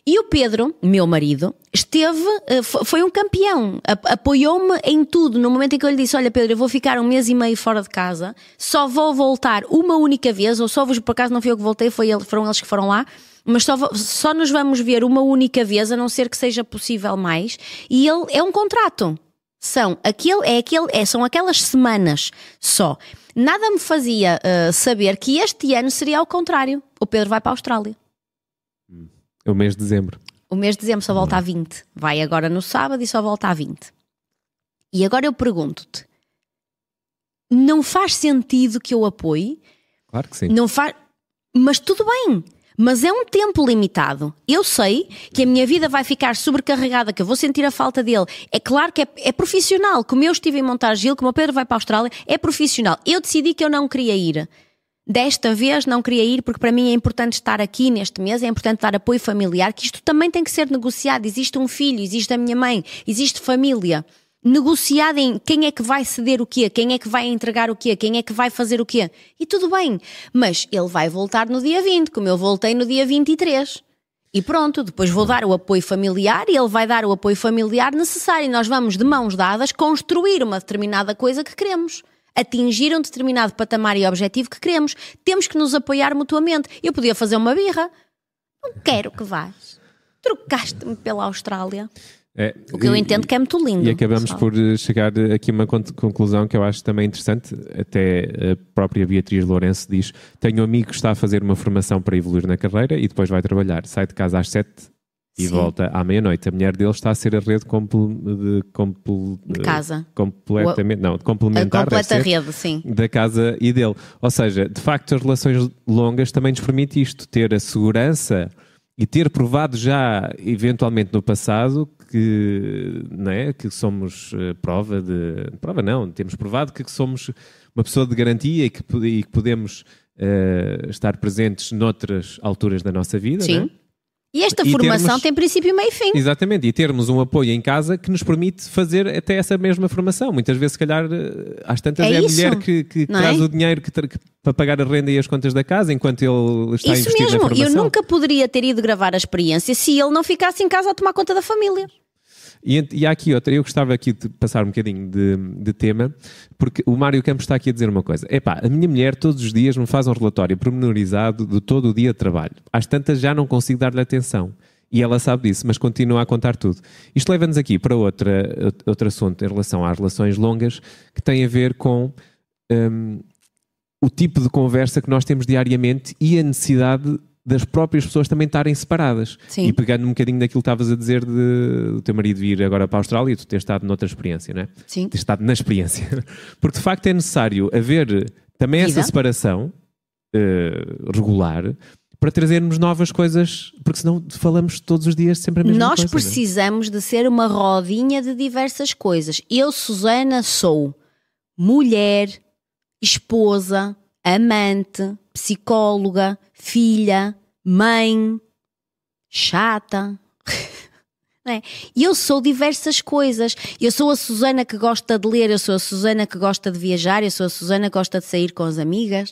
E o Pedro, meu marido, esteve, eh, foi um campeão, apoiou-me em tudo. No momento em que eu lhe disse: Olha, Pedro, eu vou ficar um mês e meio fora de casa, só vou voltar uma única vez, ou só vos, por acaso não fui eu que voltei, foi ele, foram eles que foram lá, mas só, só nos vamos ver uma única vez, a não ser que seja possível mais. E ele é um contrato. São, aquele, é aquele, é, são aquelas semanas só. Nada me fazia uh, saber que este ano seria ao contrário. O Pedro vai para a Austrália. O mês de dezembro. O mês de dezembro só volta a 20. Vai agora no sábado e só volta a 20. E agora eu pergunto-te: não faz sentido que eu apoie? Claro que sim. Não faz. Mas tudo bem. Mas é um tempo limitado. Eu sei que a minha vida vai ficar sobrecarregada, que eu vou sentir a falta dele. É claro que é, é profissional. Como eu estive em Montargil, como o Pedro vai para a Austrália, é profissional. Eu decidi que eu não queria ir. Desta vez não queria ir porque para mim é importante estar aqui neste mês, é importante dar apoio familiar, que isto também tem que ser negociado. Existe um filho, existe a minha mãe, existe família. Negociado em quem é que vai ceder o quê, quem é que vai entregar o quê, quem é que vai fazer o quê. E tudo bem, mas ele vai voltar no dia 20, como eu voltei no dia 23. E pronto, depois vou dar o apoio familiar e ele vai dar o apoio familiar necessário e nós vamos de mãos dadas construir uma determinada coisa que queremos atingir um determinado patamar e objetivo que queremos. Temos que nos apoiar mutuamente. Eu podia fazer uma birra. Não quero que vás. Trocaste-me pela Austrália. É, o que eu entendo que é muito lindo. E acabamos pessoal. por chegar aqui a uma conclusão que eu acho também interessante. Até a própria Beatriz Lourenço diz: Tenho um amigo que está a fazer uma formação para evoluir na carreira e depois vai trabalhar. Sai de casa às sete e Sim. volta à meia-noite. A mulher dele está a ser a rede compl de, compl de casa. Completamente, o, não, complementar. A completa rede, sim. Da casa e dele. Ou seja, de facto, as relações longas também nos permite isto, ter a segurança e ter provado já, eventualmente no passado, que, não é, que somos uh, prova de. Prova não, temos provado que somos uma pessoa de garantia e que, e que podemos uh, estar presentes noutras alturas da nossa vida. Sim. Não é? E esta e formação termos, tem princípio, meio e fim. Exatamente, e termos um apoio em casa que nos permite fazer até essa mesma formação. Muitas vezes, se calhar, eh, às tantas é, é a mulher que, que traz é? o dinheiro que, que, para pagar a renda e as contas da casa enquanto ele está isso investido mesmo. na formação. Eu nunca poderia ter ido gravar a experiência se ele não ficasse em casa a tomar conta da família. E, e há aqui outra, eu gostava aqui de passar um bocadinho de, de tema, porque o Mário Campos está aqui a dizer uma coisa. Epá, a minha mulher todos os dias me faz um relatório pormenorizado de todo o dia de trabalho. Às tantas já não consigo dar-lhe atenção. E ela sabe disso, mas continua a contar tudo. Isto leva-nos aqui para outra, outro assunto em relação às relações longas, que tem a ver com um, o tipo de conversa que nós temos diariamente e a necessidade das próprias pessoas também estarem separadas. Sim. E pegando um bocadinho daquilo que estavas a dizer de o teu marido vir agora para a Austrália e tu ter estado noutra experiência, não é? Sim. Ter estado na experiência. Porque de facto é necessário haver também Vida. essa separação eh, regular para trazermos novas coisas, porque senão falamos todos os dias sempre a mesma Nós coisa. não é? precisamos de ser uma rodinha de diversas coisas. Eu, Susana, sou mulher, esposa, amante, psicóloga, filha, mãe, chata. É? E eu sou diversas coisas. Eu sou a Susana que gosta de ler, eu sou a Susana que gosta de viajar, eu sou a Susana que gosta de sair com as amigas.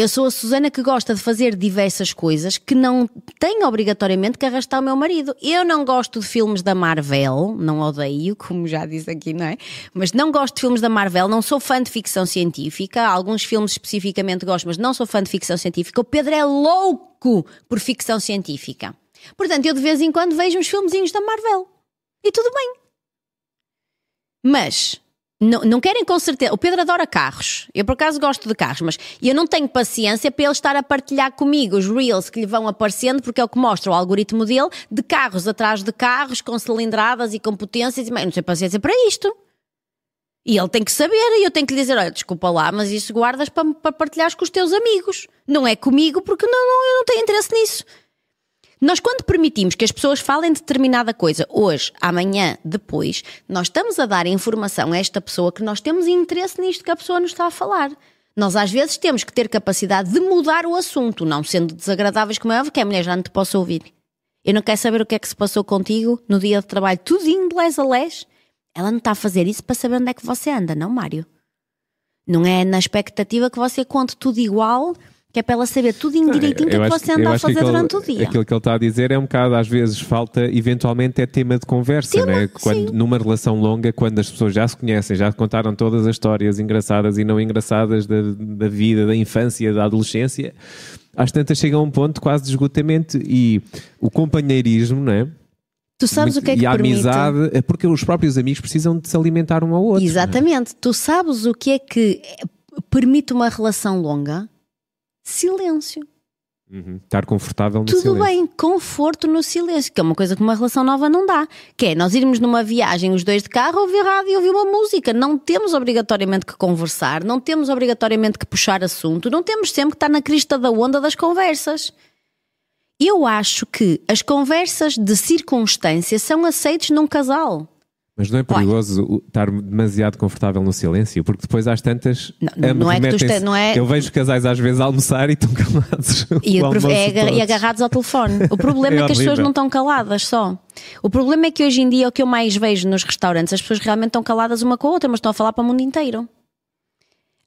Eu sou a Susana que gosta de fazer diversas coisas que não tem obrigatoriamente que arrastar o meu marido. Eu não gosto de filmes da Marvel, não odeio, como já disse aqui, não é? Mas não gosto de filmes da Marvel, não sou fã de ficção científica. Alguns filmes especificamente gosto, mas não sou fã de ficção científica. O Pedro é louco por ficção científica. Portanto, eu de vez em quando vejo uns filmezinhos da Marvel. E tudo bem. Mas não, não querem com certeza. O Pedro adora carros. Eu por acaso gosto de carros, mas eu não tenho paciência para ele estar a partilhar comigo os reels que lhe vão aparecendo, porque é o que mostra o algoritmo dele de carros atrás de carros, com cilindradas e com potências. Eu não tenho paciência para isto. E ele tem que saber, e eu tenho que lhe dizer: olha, desculpa lá, mas isso guardas para, para partilhares com os teus amigos. Não é comigo, porque não, não, eu não tenho interesse nisso. Nós, quando permitimos que as pessoas falem determinada coisa, hoje, amanhã, depois, nós estamos a dar informação a esta pessoa que nós temos interesse nisto que a pessoa nos está a falar. Nós, às vezes, temos que ter capacidade de mudar o assunto, não sendo desagradáveis como é óbvio, que a mulher já não te posso ouvir. Eu não quero saber o que é que se passou contigo no dia de trabalho, tudinho de les a les. Ela não está a fazer isso para saber onde é que você anda, não, Mário? Não é na expectativa que você conte tudo igual, que é para ela saber tudo em direitinho o que você anda a fazer durante o dia. Aquilo que ele está a dizer é um bocado, às vezes, falta, eventualmente, é tema de conversa, Tema, não é? Quando, numa relação longa, quando as pessoas já se conhecem, já contaram todas as histórias engraçadas e não engraçadas da, da vida, da infância, da adolescência, às tantas chega a um ponto quase de esgotamento e o companheirismo, não é? Tu sabes o que é que e a permite? amizade, é porque os próprios amigos precisam de se alimentar um ao outro. não é? Exatamente. Tu sabes o que é que permite uma relação longa? Silêncio. Uhum. Estar confortável no Tudo silêncio. bem, conforto no silêncio, que é uma coisa que uma relação nova não dá. Que é nós irmos numa viagem, os dois de carro, ouvir rádio e ouvir uma música. Não temos obrigatoriamente que conversar, não temos obrigatoriamente que puxar assunto, não temos sempre que estar na crista da onda das conversas. Eu acho que as conversas de circunstância são aceites num casal. Mas não é perigoso o- estar demasiado confortável no silêncio? Porque depois às tantas. Não, não é que tu este- não é- Eu vejo casais às vezes a almoçar e estão calados. E, é e agarrados ao telefone. O problema É é, que as pessoas não estão caladas só. O problema é que hoje em dia o que eu mais vejo nos restaurantes, as pessoas realmente estão caladas uma com a outra, mas estão a falar para o mundo inteiro.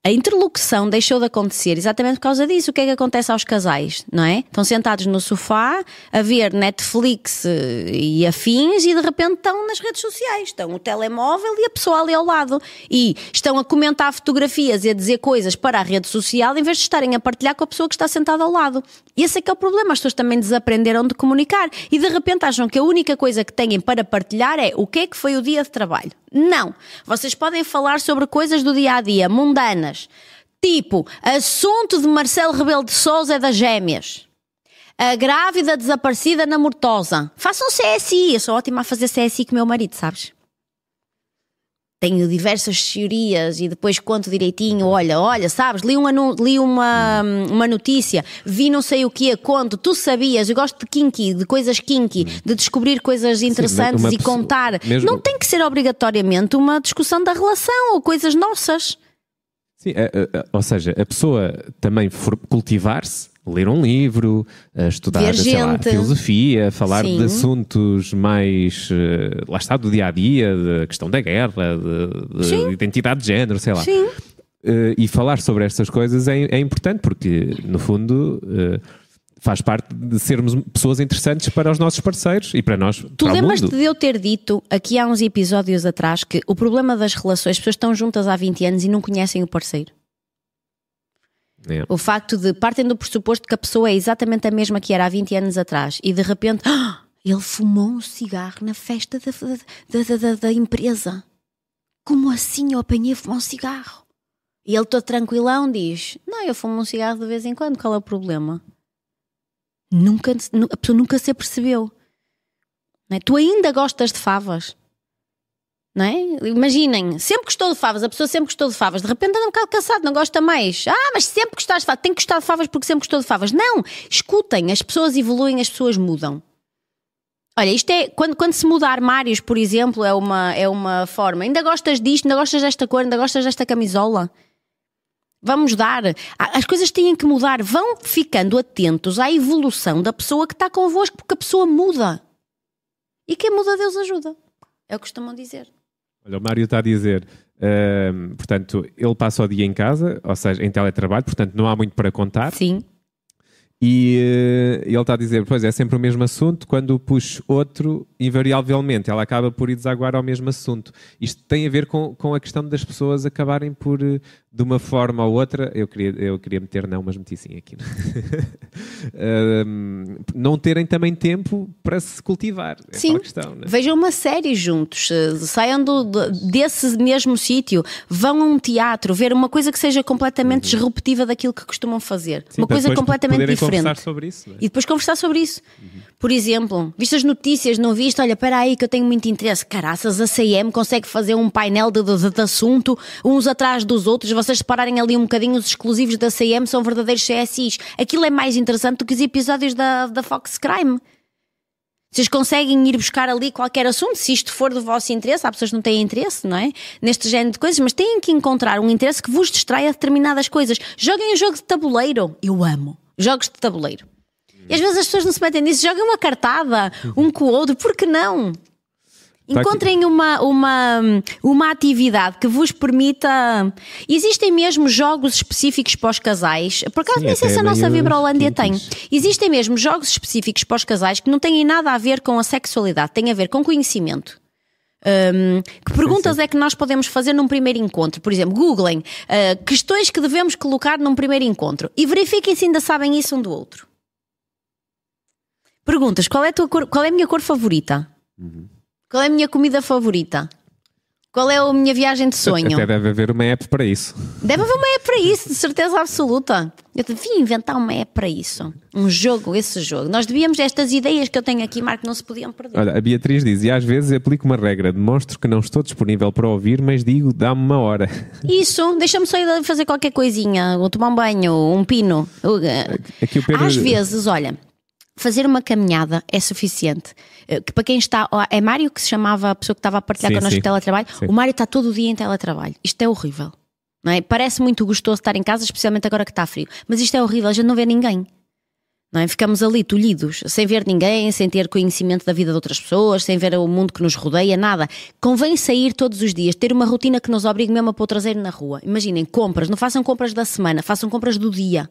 A interlocução deixou de acontecer exatamente por causa disso. O que é que acontece aos casais, não é? Estão sentados no sofá a ver Netflix eh, e afins e de repente estão nas redes sociais. Estão o telemóvel e a pessoa ali ao lado. E estão a comentar fotografias e a dizer coisas para a rede social em vez de estarem a partilhar com a pessoa que está sentada ao lado. E esse é que é o problema. As pessoas também desaprenderam de comunicar e de repente acham que a única coisa que têm para partilhar é o que é que foi o dia de trabalho. Não. Vocês podem falar sobre coisas do dia a dia, mundanas. Tipo, assunto de Marcelo Rebelo de Souza é das gêmeas. A grávida desaparecida na Mortosa. Façam CSI. Eu sou ótima a fazer CSI com o meu marido, sabes? Tenho diversas teorias e depois conto direitinho. Olha, olha, sabes? Li, um li uma, uma notícia, vi não sei o que, conto. Tu sabias, eu gosto de kinky, de coisas kinky, de descobrir coisas interessantes uma e pessoa- contar. mesmo- Não tem que ser obrigatoriamente uma discussão da relação ou coisas nossas. Sim, é, é, é, ou seja, a pessoa também for- cultivar-se, ler um livro, estudar lá, filosofia, falar Sim. de assuntos mais, eh, lá está, do dia a dia, da questão da guerra, de, de identidade de género, sei lá. Sim. Eh, e falar sobre estas coisas é, é importante porque, no fundo, eh, faz parte de sermos pessoas interessantes para os nossos parceiros e para nós. Tu lembras-te de eu ter dito aqui há uns episódios atrás que o problema das relações, as pessoas estão juntas há 20 anos e não conhecem o parceiro? É. O facto de partem do pressuposto que a pessoa é exatamente a mesma que era há 20 anos atrás e de repente "Ah, ele fumou um cigarro na festa da, da, da, da, da empresa. Como assim eu apanhei a fumar um cigarro? E ele todo tranquilão diz: Não, eu fumo um cigarro de vez em quando, qual é o problema? Nunca, nu- a pessoa nunca se apercebeu. É? Tu ainda gostas de favas. Não é? Imaginem, sempre gostou de favas, a pessoa sempre gostou de favas, de repente anda um bocado cansado, não gosta mais. Ah, mas sempre gostaste de favas, tem que gostar de favas porque sempre gostou de favas. Não, escutem, as pessoas evoluem, as pessoas mudam. Olha, isto é quando, quando se muda armários, por exemplo, é uma, é uma forma. Ainda gostas disto, ainda gostas desta cor, ainda gostas desta camisola? Vamos dar. As coisas têm que mudar. Vão ficando atentos à evolução da pessoa que está convosco, porque a pessoa muda. E quem muda, Deus ajuda. É o que costumam dizer. Olha, o Mário está a dizer, ahm, portanto, ele passa o dia em casa, ou seja, em teletrabalho, portanto, não há muito para contar. Sim. E eh, ele está a dizer, pois é sempre o mesmo assunto, quando puxo outro, invariavelmente, ela acaba por ir desaguar ao mesmo assunto. Isto tem a ver com, com a questão das pessoas acabarem por, eh, de uma forma ou outra, eu queria, eu queria meter não, mas meti sim aqui. Não terem também tempo para se cultivar. É Sim. questão, né? Vejam uma série juntos, eh, saiam do, de- desse mesmo sítio, vão a um teatro, ver uma coisa que seja completamente disruptiva daquilo que costumam fazer. Uhum. Sim, uma coisa completamente diferente. conversar sobre isso. é? E depois conversar sobre isso. Por exemplo, viste as notícias, não viste? Olha, espera aí que eu tenho muito interesse. Caraças, a CM consegue fazer um painel de, de- de assunto, uns atrás dos outros. Vocês separarem ali um bocadinho, os exclusivos da CM são verdadeiros CSIs. Aquilo é mais interessante do que os episódios da, da Fox Crime. Vocês conseguem ir buscar ali qualquer assunto, se isto for do vosso interesse. Há pessoas que não têm interesse, não é? Neste género de coisas, mas têm que encontrar um interesse que vos distraia determinadas coisas. Joguem um jogo de tabuleiro. Eu amo jogos de tabuleiro. E às vezes as pessoas não se metem nisso, joguem uma cartada, um com o outro, por que não? Tá. Encontrem uma, uma, uma atividade que vos permita. Existem mesmo jogos específicos para os casais. Por acaso, Sim, nem sei se a nossa Vibrolândia tem. Existem mesmo jogos específicos para os casais que não têm nada a ver com a sexualidade, têm a ver com conhecimento. Hum, que perguntas é que nós podemos fazer num primeiro encontro? Por exemplo, googlem ah, questões que devemos colocar num primeiro encontro e verifiquem se ainda sabem isso um do outro. Perguntas: qual é a, tua cor- qual é a minha cor favorita? Qual é a minha comida favorita? Qual é a minha viagem de sonho? Até deve haver uma app para isso. Deve haver uma app para isso, de certeza absoluta. Eu devia inventar uma app para isso. Um jogo, esse jogo. Nós devíamos, estas ideias que eu tenho aqui, Marco, não se podiam perder. Olha, a Beatriz diz, e às vezes aplico uma regra, demonstro que não estou disponível para ouvir, mas digo, dá-me uma hora. Isso, deixa-me só ir fazer qualquer coisinha, ou tomar um banho, um pino. Aqui o Pedro... Às vezes, olha, fazer uma caminhada é suficiente. Eh, Que para quem está. É Mário que se chamava a pessoa que estava a partilhar Sim, connosco sim. teletrabalho. Sim. O Mário está todo o dia em teletrabalho. Isto é horrível. Não é? Parece muito gostoso estar em casa, especialmente agora que está frio. Mas isto é horrível, a gente não vê ninguém. Não é? Ficamos ali tolhidos, sem ver ninguém, sem ter conhecimento da vida de outras pessoas, sem ver o mundo que nos rodeia, nada. Convém sair todos os dias, ter uma rotina que nos obrigue mesmo a pôr o traseiro na rua. Imaginem, compras, não façam compras da semana, façam compras do dia.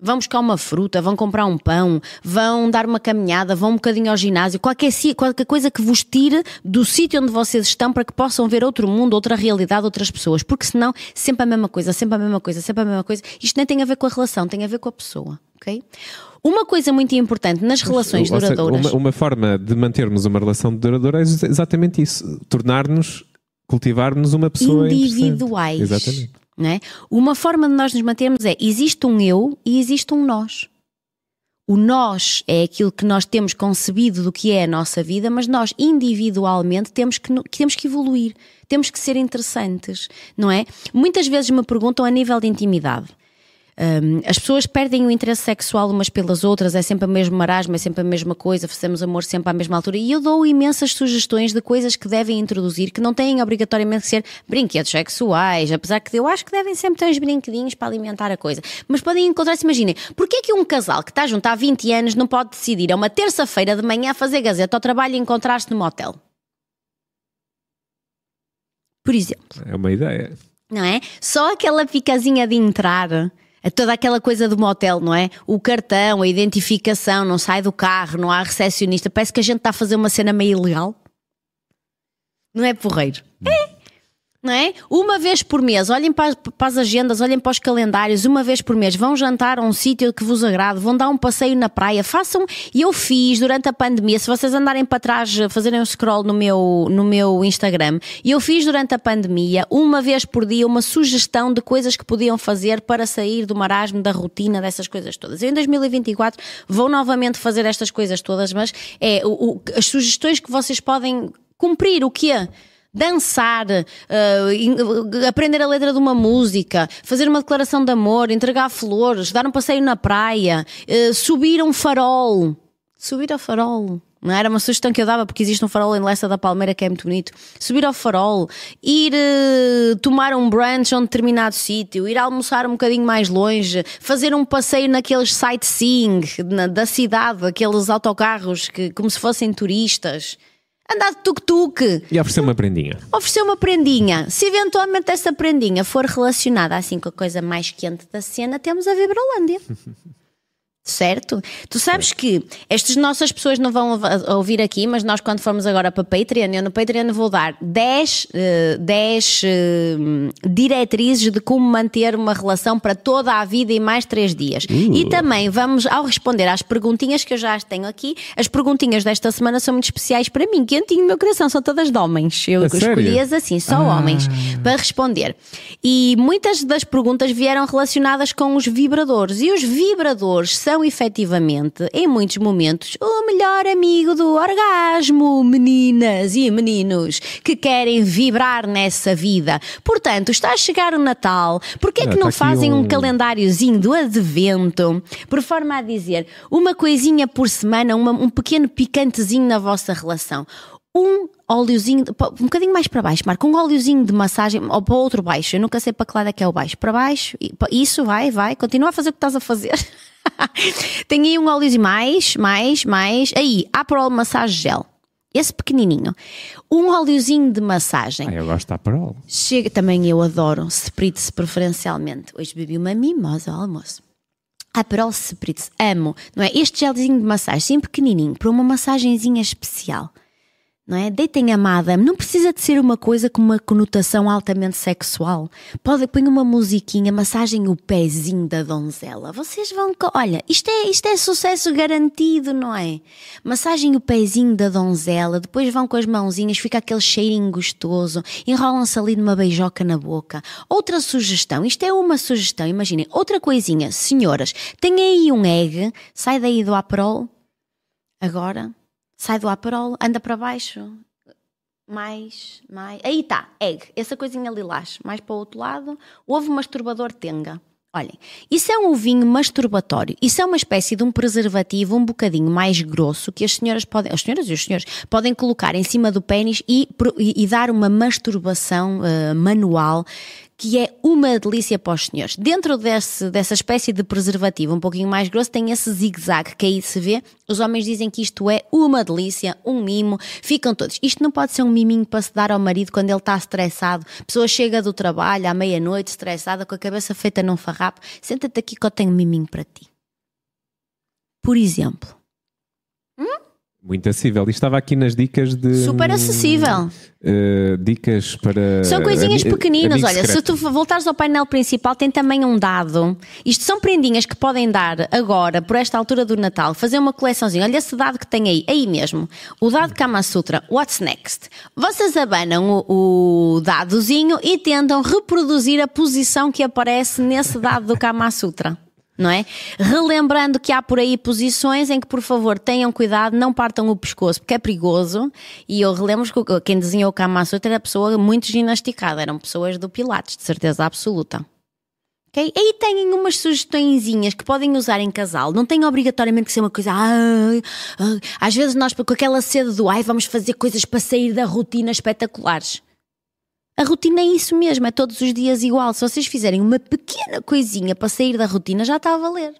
Vão buscar uma fruta, vão comprar um pão, vão dar uma caminhada, vão um bocadinho ao ginásio, qualquer, qualquer coisa que vos tire do sítio onde vocês estão para que possam ver outro mundo, outra realidade, outras pessoas. Porque senão, sempre a mesma coisa, sempre a mesma coisa, sempre a mesma coisa. Isto nem tem a ver com a relação, tem a ver com a pessoa, ok? Uma coisa muito importante nas relações Ou seja, duradouras. Uma, uma forma de mantermos uma relação duradoura é ex- exatamente isso. Tornar-nos, cultivar-nos uma pessoa individuais. Exatamente. É? Uma forma de nós nos mantermos é existe um eu e existe um nós. O nós é aquilo que nós temos concebido do que é a nossa vida, mas nós individualmente temos que temos que evoluir, temos que ser interessantes, não é? Muitas vezes me perguntam a nível de intimidade. Hum, as pessoas perdem o interesse sexual umas pelas outras, é sempre o mesmo marasmo, é sempre a mesma coisa, fazemos amor sempre à mesma altura. E eu dou imensas sugestões de coisas que devem introduzir, que não têm obrigatoriamente que ser brinquedos sexuais, apesar que eu acho que devem sempre ter uns brinquedinhos para alimentar a coisa. Mas podem encontrar-se, imaginem, porquê é que um casal que está junto há 20 anos não pode decidir a uma terça-feira de manhã fazer gazeta ao trabalho e encontrar-se num motel? Por exemplo É uma ideia. não é? Só aquela picazinha de entrar, É toda aquela coisa do motel, não é? O cartão, a identificação, não sai do carro, não há recepcionista. Parece que a gente está a fazer uma cena meio ilegal. Não é porreiro? É não é? Uma vez por mês, olhem para, para, as agendas, olhem para os calendários, uma vez por mês, vão jantar a um sítio que vos agrade, vão dar um passeio na praia, façam, e eu fiz durante a pandemia, se vocês andarem para trás, fazerem um scroll no meu, no meu Instagram, e eu fiz durante a pandemia, uma vez por dia, uma sugestão de coisas que podiam fazer para sair do marasmo, da rotina, dessas coisas todas. Eu em 2024 vou novamente fazer estas coisas todas, mas é o, o, as sugestões que vocês podem cumprir, o que é? Dançar, uh, aprender a letra de uma música, fazer uma declaração de amor, entregar flores, dar um passeio na praia, uh, subir a um farol. Subir ao farol. Não era uma sugestão que eu dava porque existe um farol em Lessa da Palmeira que é muito bonito. Subir ao farol, ir uh, tomar um brunch a um determinado sítio, ir almoçar um bocadinho mais longe, fazer um passeio naqueles sightseeing na, da cidade, aqueles autocarros que como se fossem turistas andar de tuk-tuk. E oferecer uma prendinha. Oferecer uma prendinha. Se eventualmente essa prendinha for relacionada assim com a coisa mais quente da cena, temos a Vibrolândia. certo? Tu sabes que estas nossas pessoas não vão ouvir aqui, mas nós quando formos agora para Patreon, eu no Patreon vou dar 10, uh, 10 uh, diretrizes de como manter uma relação para toda a vida e mais 3 dias. Uh. E também vamos, ao responder às perguntinhas que eu já tenho aqui, as perguntinhas desta semana são muito especiais para mim, quentinho no meu coração, são todas de homens. Eu escolhi-as assim, só ah. homens, para responder. E muitas das perguntas vieram relacionadas com os vibradores. E os vibradores são são efetivamente, em muitos momentos, o melhor amigo do orgasmo, meninas e meninos que querem vibrar nessa vida. Portanto, está a chegar o Natal, porquê é que não tá fazem um... um calendáriozinho do advento, por forma a dizer, uma coisinha por semana, uma, um pequeno picantezinho na vossa relação? um óleozinho, um bocadinho mais para baixo, marca um óleozinho de massagem, ou para outro baixo, eu nunca sei para que lado é que é o baixo, para baixo, isso vai, vai, continua a fazer o que estás a fazer. Tem aí um óleozinho mais, mais, mais, aí, Aperol Massage Gel. Esse pequenininho. Um óleozinho de massagem. Ah, eu gosto de Aperol. Chega, também eu adoro, Spritz preferencialmente. Hoje bebi uma mimosa ao almoço. Aperol Spritz, amo, não é? Este gelzinho de massagem, sim pequenininho, para uma massagenzinha especial não é? Deitem amada, não precisa de ser uma coisa com uma conotação altamente sexual. Pode pôr uma musiquinha, massagem o pezinho da donzela. Vocês vão, olha, isto é, isto é sucesso garantido, não é? Massagem o pezinho da donzela, depois vão com as mãozinhas, fica aquele cheirinho gostoso, enrolam-se ali numa beijoca na boca. Outra sugestão, isto é uma sugestão, imaginem, outra coisinha, senhoras, tem aí um egg, sai daí do Aperol, agora sai do Aperol, anda para baixo, mais, mais. Aí está, egg, essa coisinha lilás, mais para o outro lado, ovo masturbador tenga. Olhem, isso é um ovinho masturbatório. Isso é uma espécie de um preservativo um bocadinho mais grosso que as senhoras podem, as senhoras e os senhores podem colocar em cima do pênis e, e, e, dar uma masturbação uh, manual que é uma delícia para os senhores. Dentro desse, dessa espécie de preservativo um pouquinho mais grosso tem esse zigue-zague que aí se vê. Os homens dizem que isto é uma delícia, um mimo, ficam todos. Isto não pode ser um miminho para se dar ao marido quando ele está estressado. A pessoa chega do trabalho à meia-noite estressada com a cabeça feita num farrapo. Senta-te aqui que eu tenho um miminho para ti. Por exemplo. Muito acessível. E estava aqui nas dicas de. Super acessível. Uh, dicas para. São coisinhas pequeninas. Olha, secreto. se tu voltares ao painel principal, tem também um dado. Isto são prendinhas que podem dar agora, por esta altura do Natal, fazer uma coleçãozinha. Olha esse dado que tem aí, aí mesmo. O dado Kama Sutra, What's Next? Vocês abanam o, o dadozinho e tentam reproduzir a posição que aparece nesse dado do Kama Sutra não é? Relembrando que há por aí posições em que, por favor, tenham cuidado, não partam o pescoço, porque é perigoso. E eu relembro que quem desenhou o Kama Sutra era pessoa muito ginasticada, eram pessoas do Pilates, de certeza absoluta. Okay? Aí têm umas sugestõezinhas que podem usar em casal. Não tem obrigatoriamente que ser uma coisa. Às vezes nós, com aquela sede do ai, vamos fazer coisas para sair da rotina espetaculares. A rotina é isso mesmo, é todos os dias igual. Se vocês fizerem uma pequena coisinha para sair da rotina, já está a valer.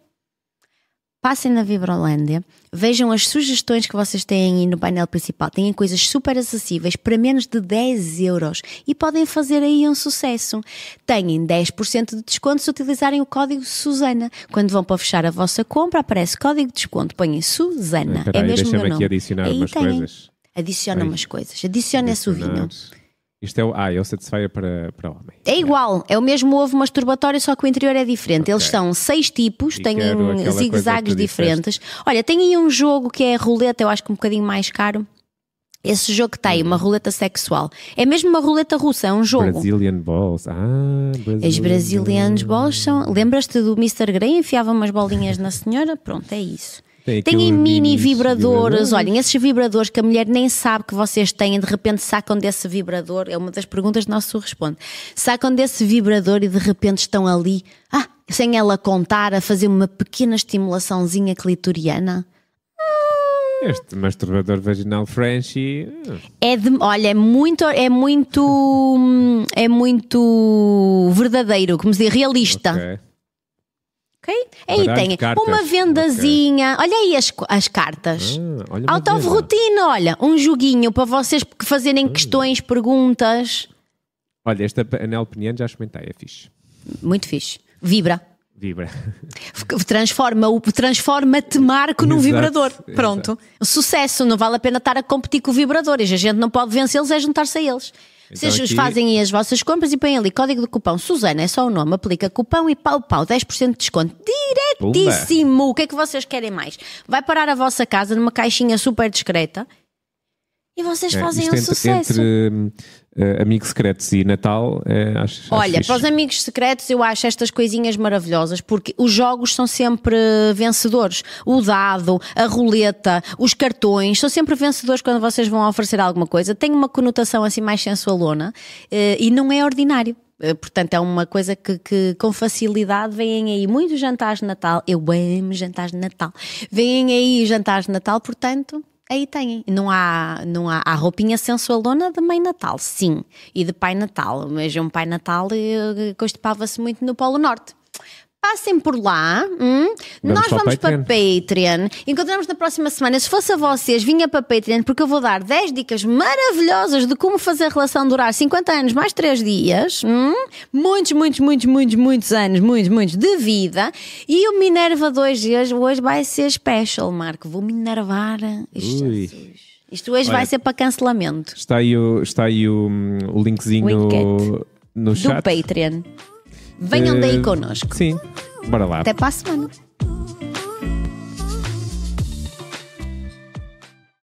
passem na Vibrolândia, vejam as sugestões que vocês têm aí no painel principal. Têm coisas super acessíveis para menos de 10 euros e podem fazer aí um sucesso. Têm 10% de desconto se utilizarem o código Susana. Quando vão para fechar a vossa compra, aparece código de desconto. Põem Susana. Espera é mesmo o meu nome. aqui adicionar aí umas têm. coisas. Adiciona umas coisas. Adiciona esse ovinho. Isto é o. Ah, é o Satisfyer para, para homem. É igual, é o mesmo ovo masturbatório, só que o interior é diferente. Eles são seis tipos, E têm zigue-zagues diferentes. Olha, tem aí um jogo que é a roleta, eu acho que um bocadinho mais caro. Esse jogo que tem, uma roleta sexual. É mesmo uma roleta russa, é um jogo. Brazilian Balls. Ah, Brazilian Os brasileiros balls são. Lembras-te do Mr. Grey? Enfiava umas bolinhas na senhora? Pronto, é isso. Tem aí mini vibradores. vibradores. Olhem, esses vibradores que a mulher nem sabe que vocês têm, de repente sacam desse vibrador. É uma das perguntas que nosso responde. Sacam desse vibrador e de repente estão ali, ah, sem ela contar, a fazer uma pequena estimulaçãozinha clitoriana. Este masturbador vaginal Frenchy. ah, É de, olha, é muito, é muito, hum, é muito verdadeiro, como se diz, realista. ok. Ok? Aí tem cartas. uma vendazinha. Olha aí as, as cartas. Ah, olha rotina, olha, um joguinho para vocês fazerem questões, perguntas. Olha, esta anel peniano já experimentei, é fixe. Muito fixe. Vibra. Vibra. Transforma transforma-te Marco num Exato, vibrador. exato. Pronto. Sucesso, não vale a pena estar a competir com vibradores. A gente não pode vencê-los, é juntar-se a eles. Então Vocês aqui- fazem aí as vossas compras e põem ali código de cupão Susana, é só o nome, aplica cupão e pau pau, 10% de desconto. Diretíssimo! O que é que vocês querem mais? Vai parar a vossa casa numa caixinha super discreta e vocês É, fazem um entre, sucesso. entre eh, amigos secretos e Natal, é, acho, acho Olha, fixe. para os amigos secretos eu acho estas coisinhas maravilhosas porque os jogos são sempre vencedores. O dado, a roleta, os cartões são sempre vencedores quando vocês vão oferecer alguma coisa. Tem uma conotação assim mais sensualona eh, e não é ordinário. Portanto, é uma coisa que, que com facilidade vêm aí muitos jantares de Natal. Eu amo jantares de Natal. Vêm aí jantares de Natal, portanto, aí têm. Não há, não há, há roupinha sensualona de Mãe Natal, sim, e de Pai Natal. Mas um Pai Natal eh, constipava-se muito no Polo Norte. Passem por lá, hum? Vamos nós vamos para Patreon. Patreon. Encontramos na próxima semana. Se fosse a vocês, vinha para Patreon porque eu vou dar 10 dicas maravilhosas de como fazer a relação durar 50 anos mais 3 dias. hum? Muitos, muitos, muitos, muitos, muitos anos, muitos, muitos de vida. E o Minerva 2 dias hoje vai ser special, Marco. Vou Ui. Jesus. Isto hoje Olha, vai ser para cancelamento Está aí o, está aí o, hum, o linkzinho no do chat. Patreon. Venham daí Eh, connosco. Sim, bora lá. Até para a semana.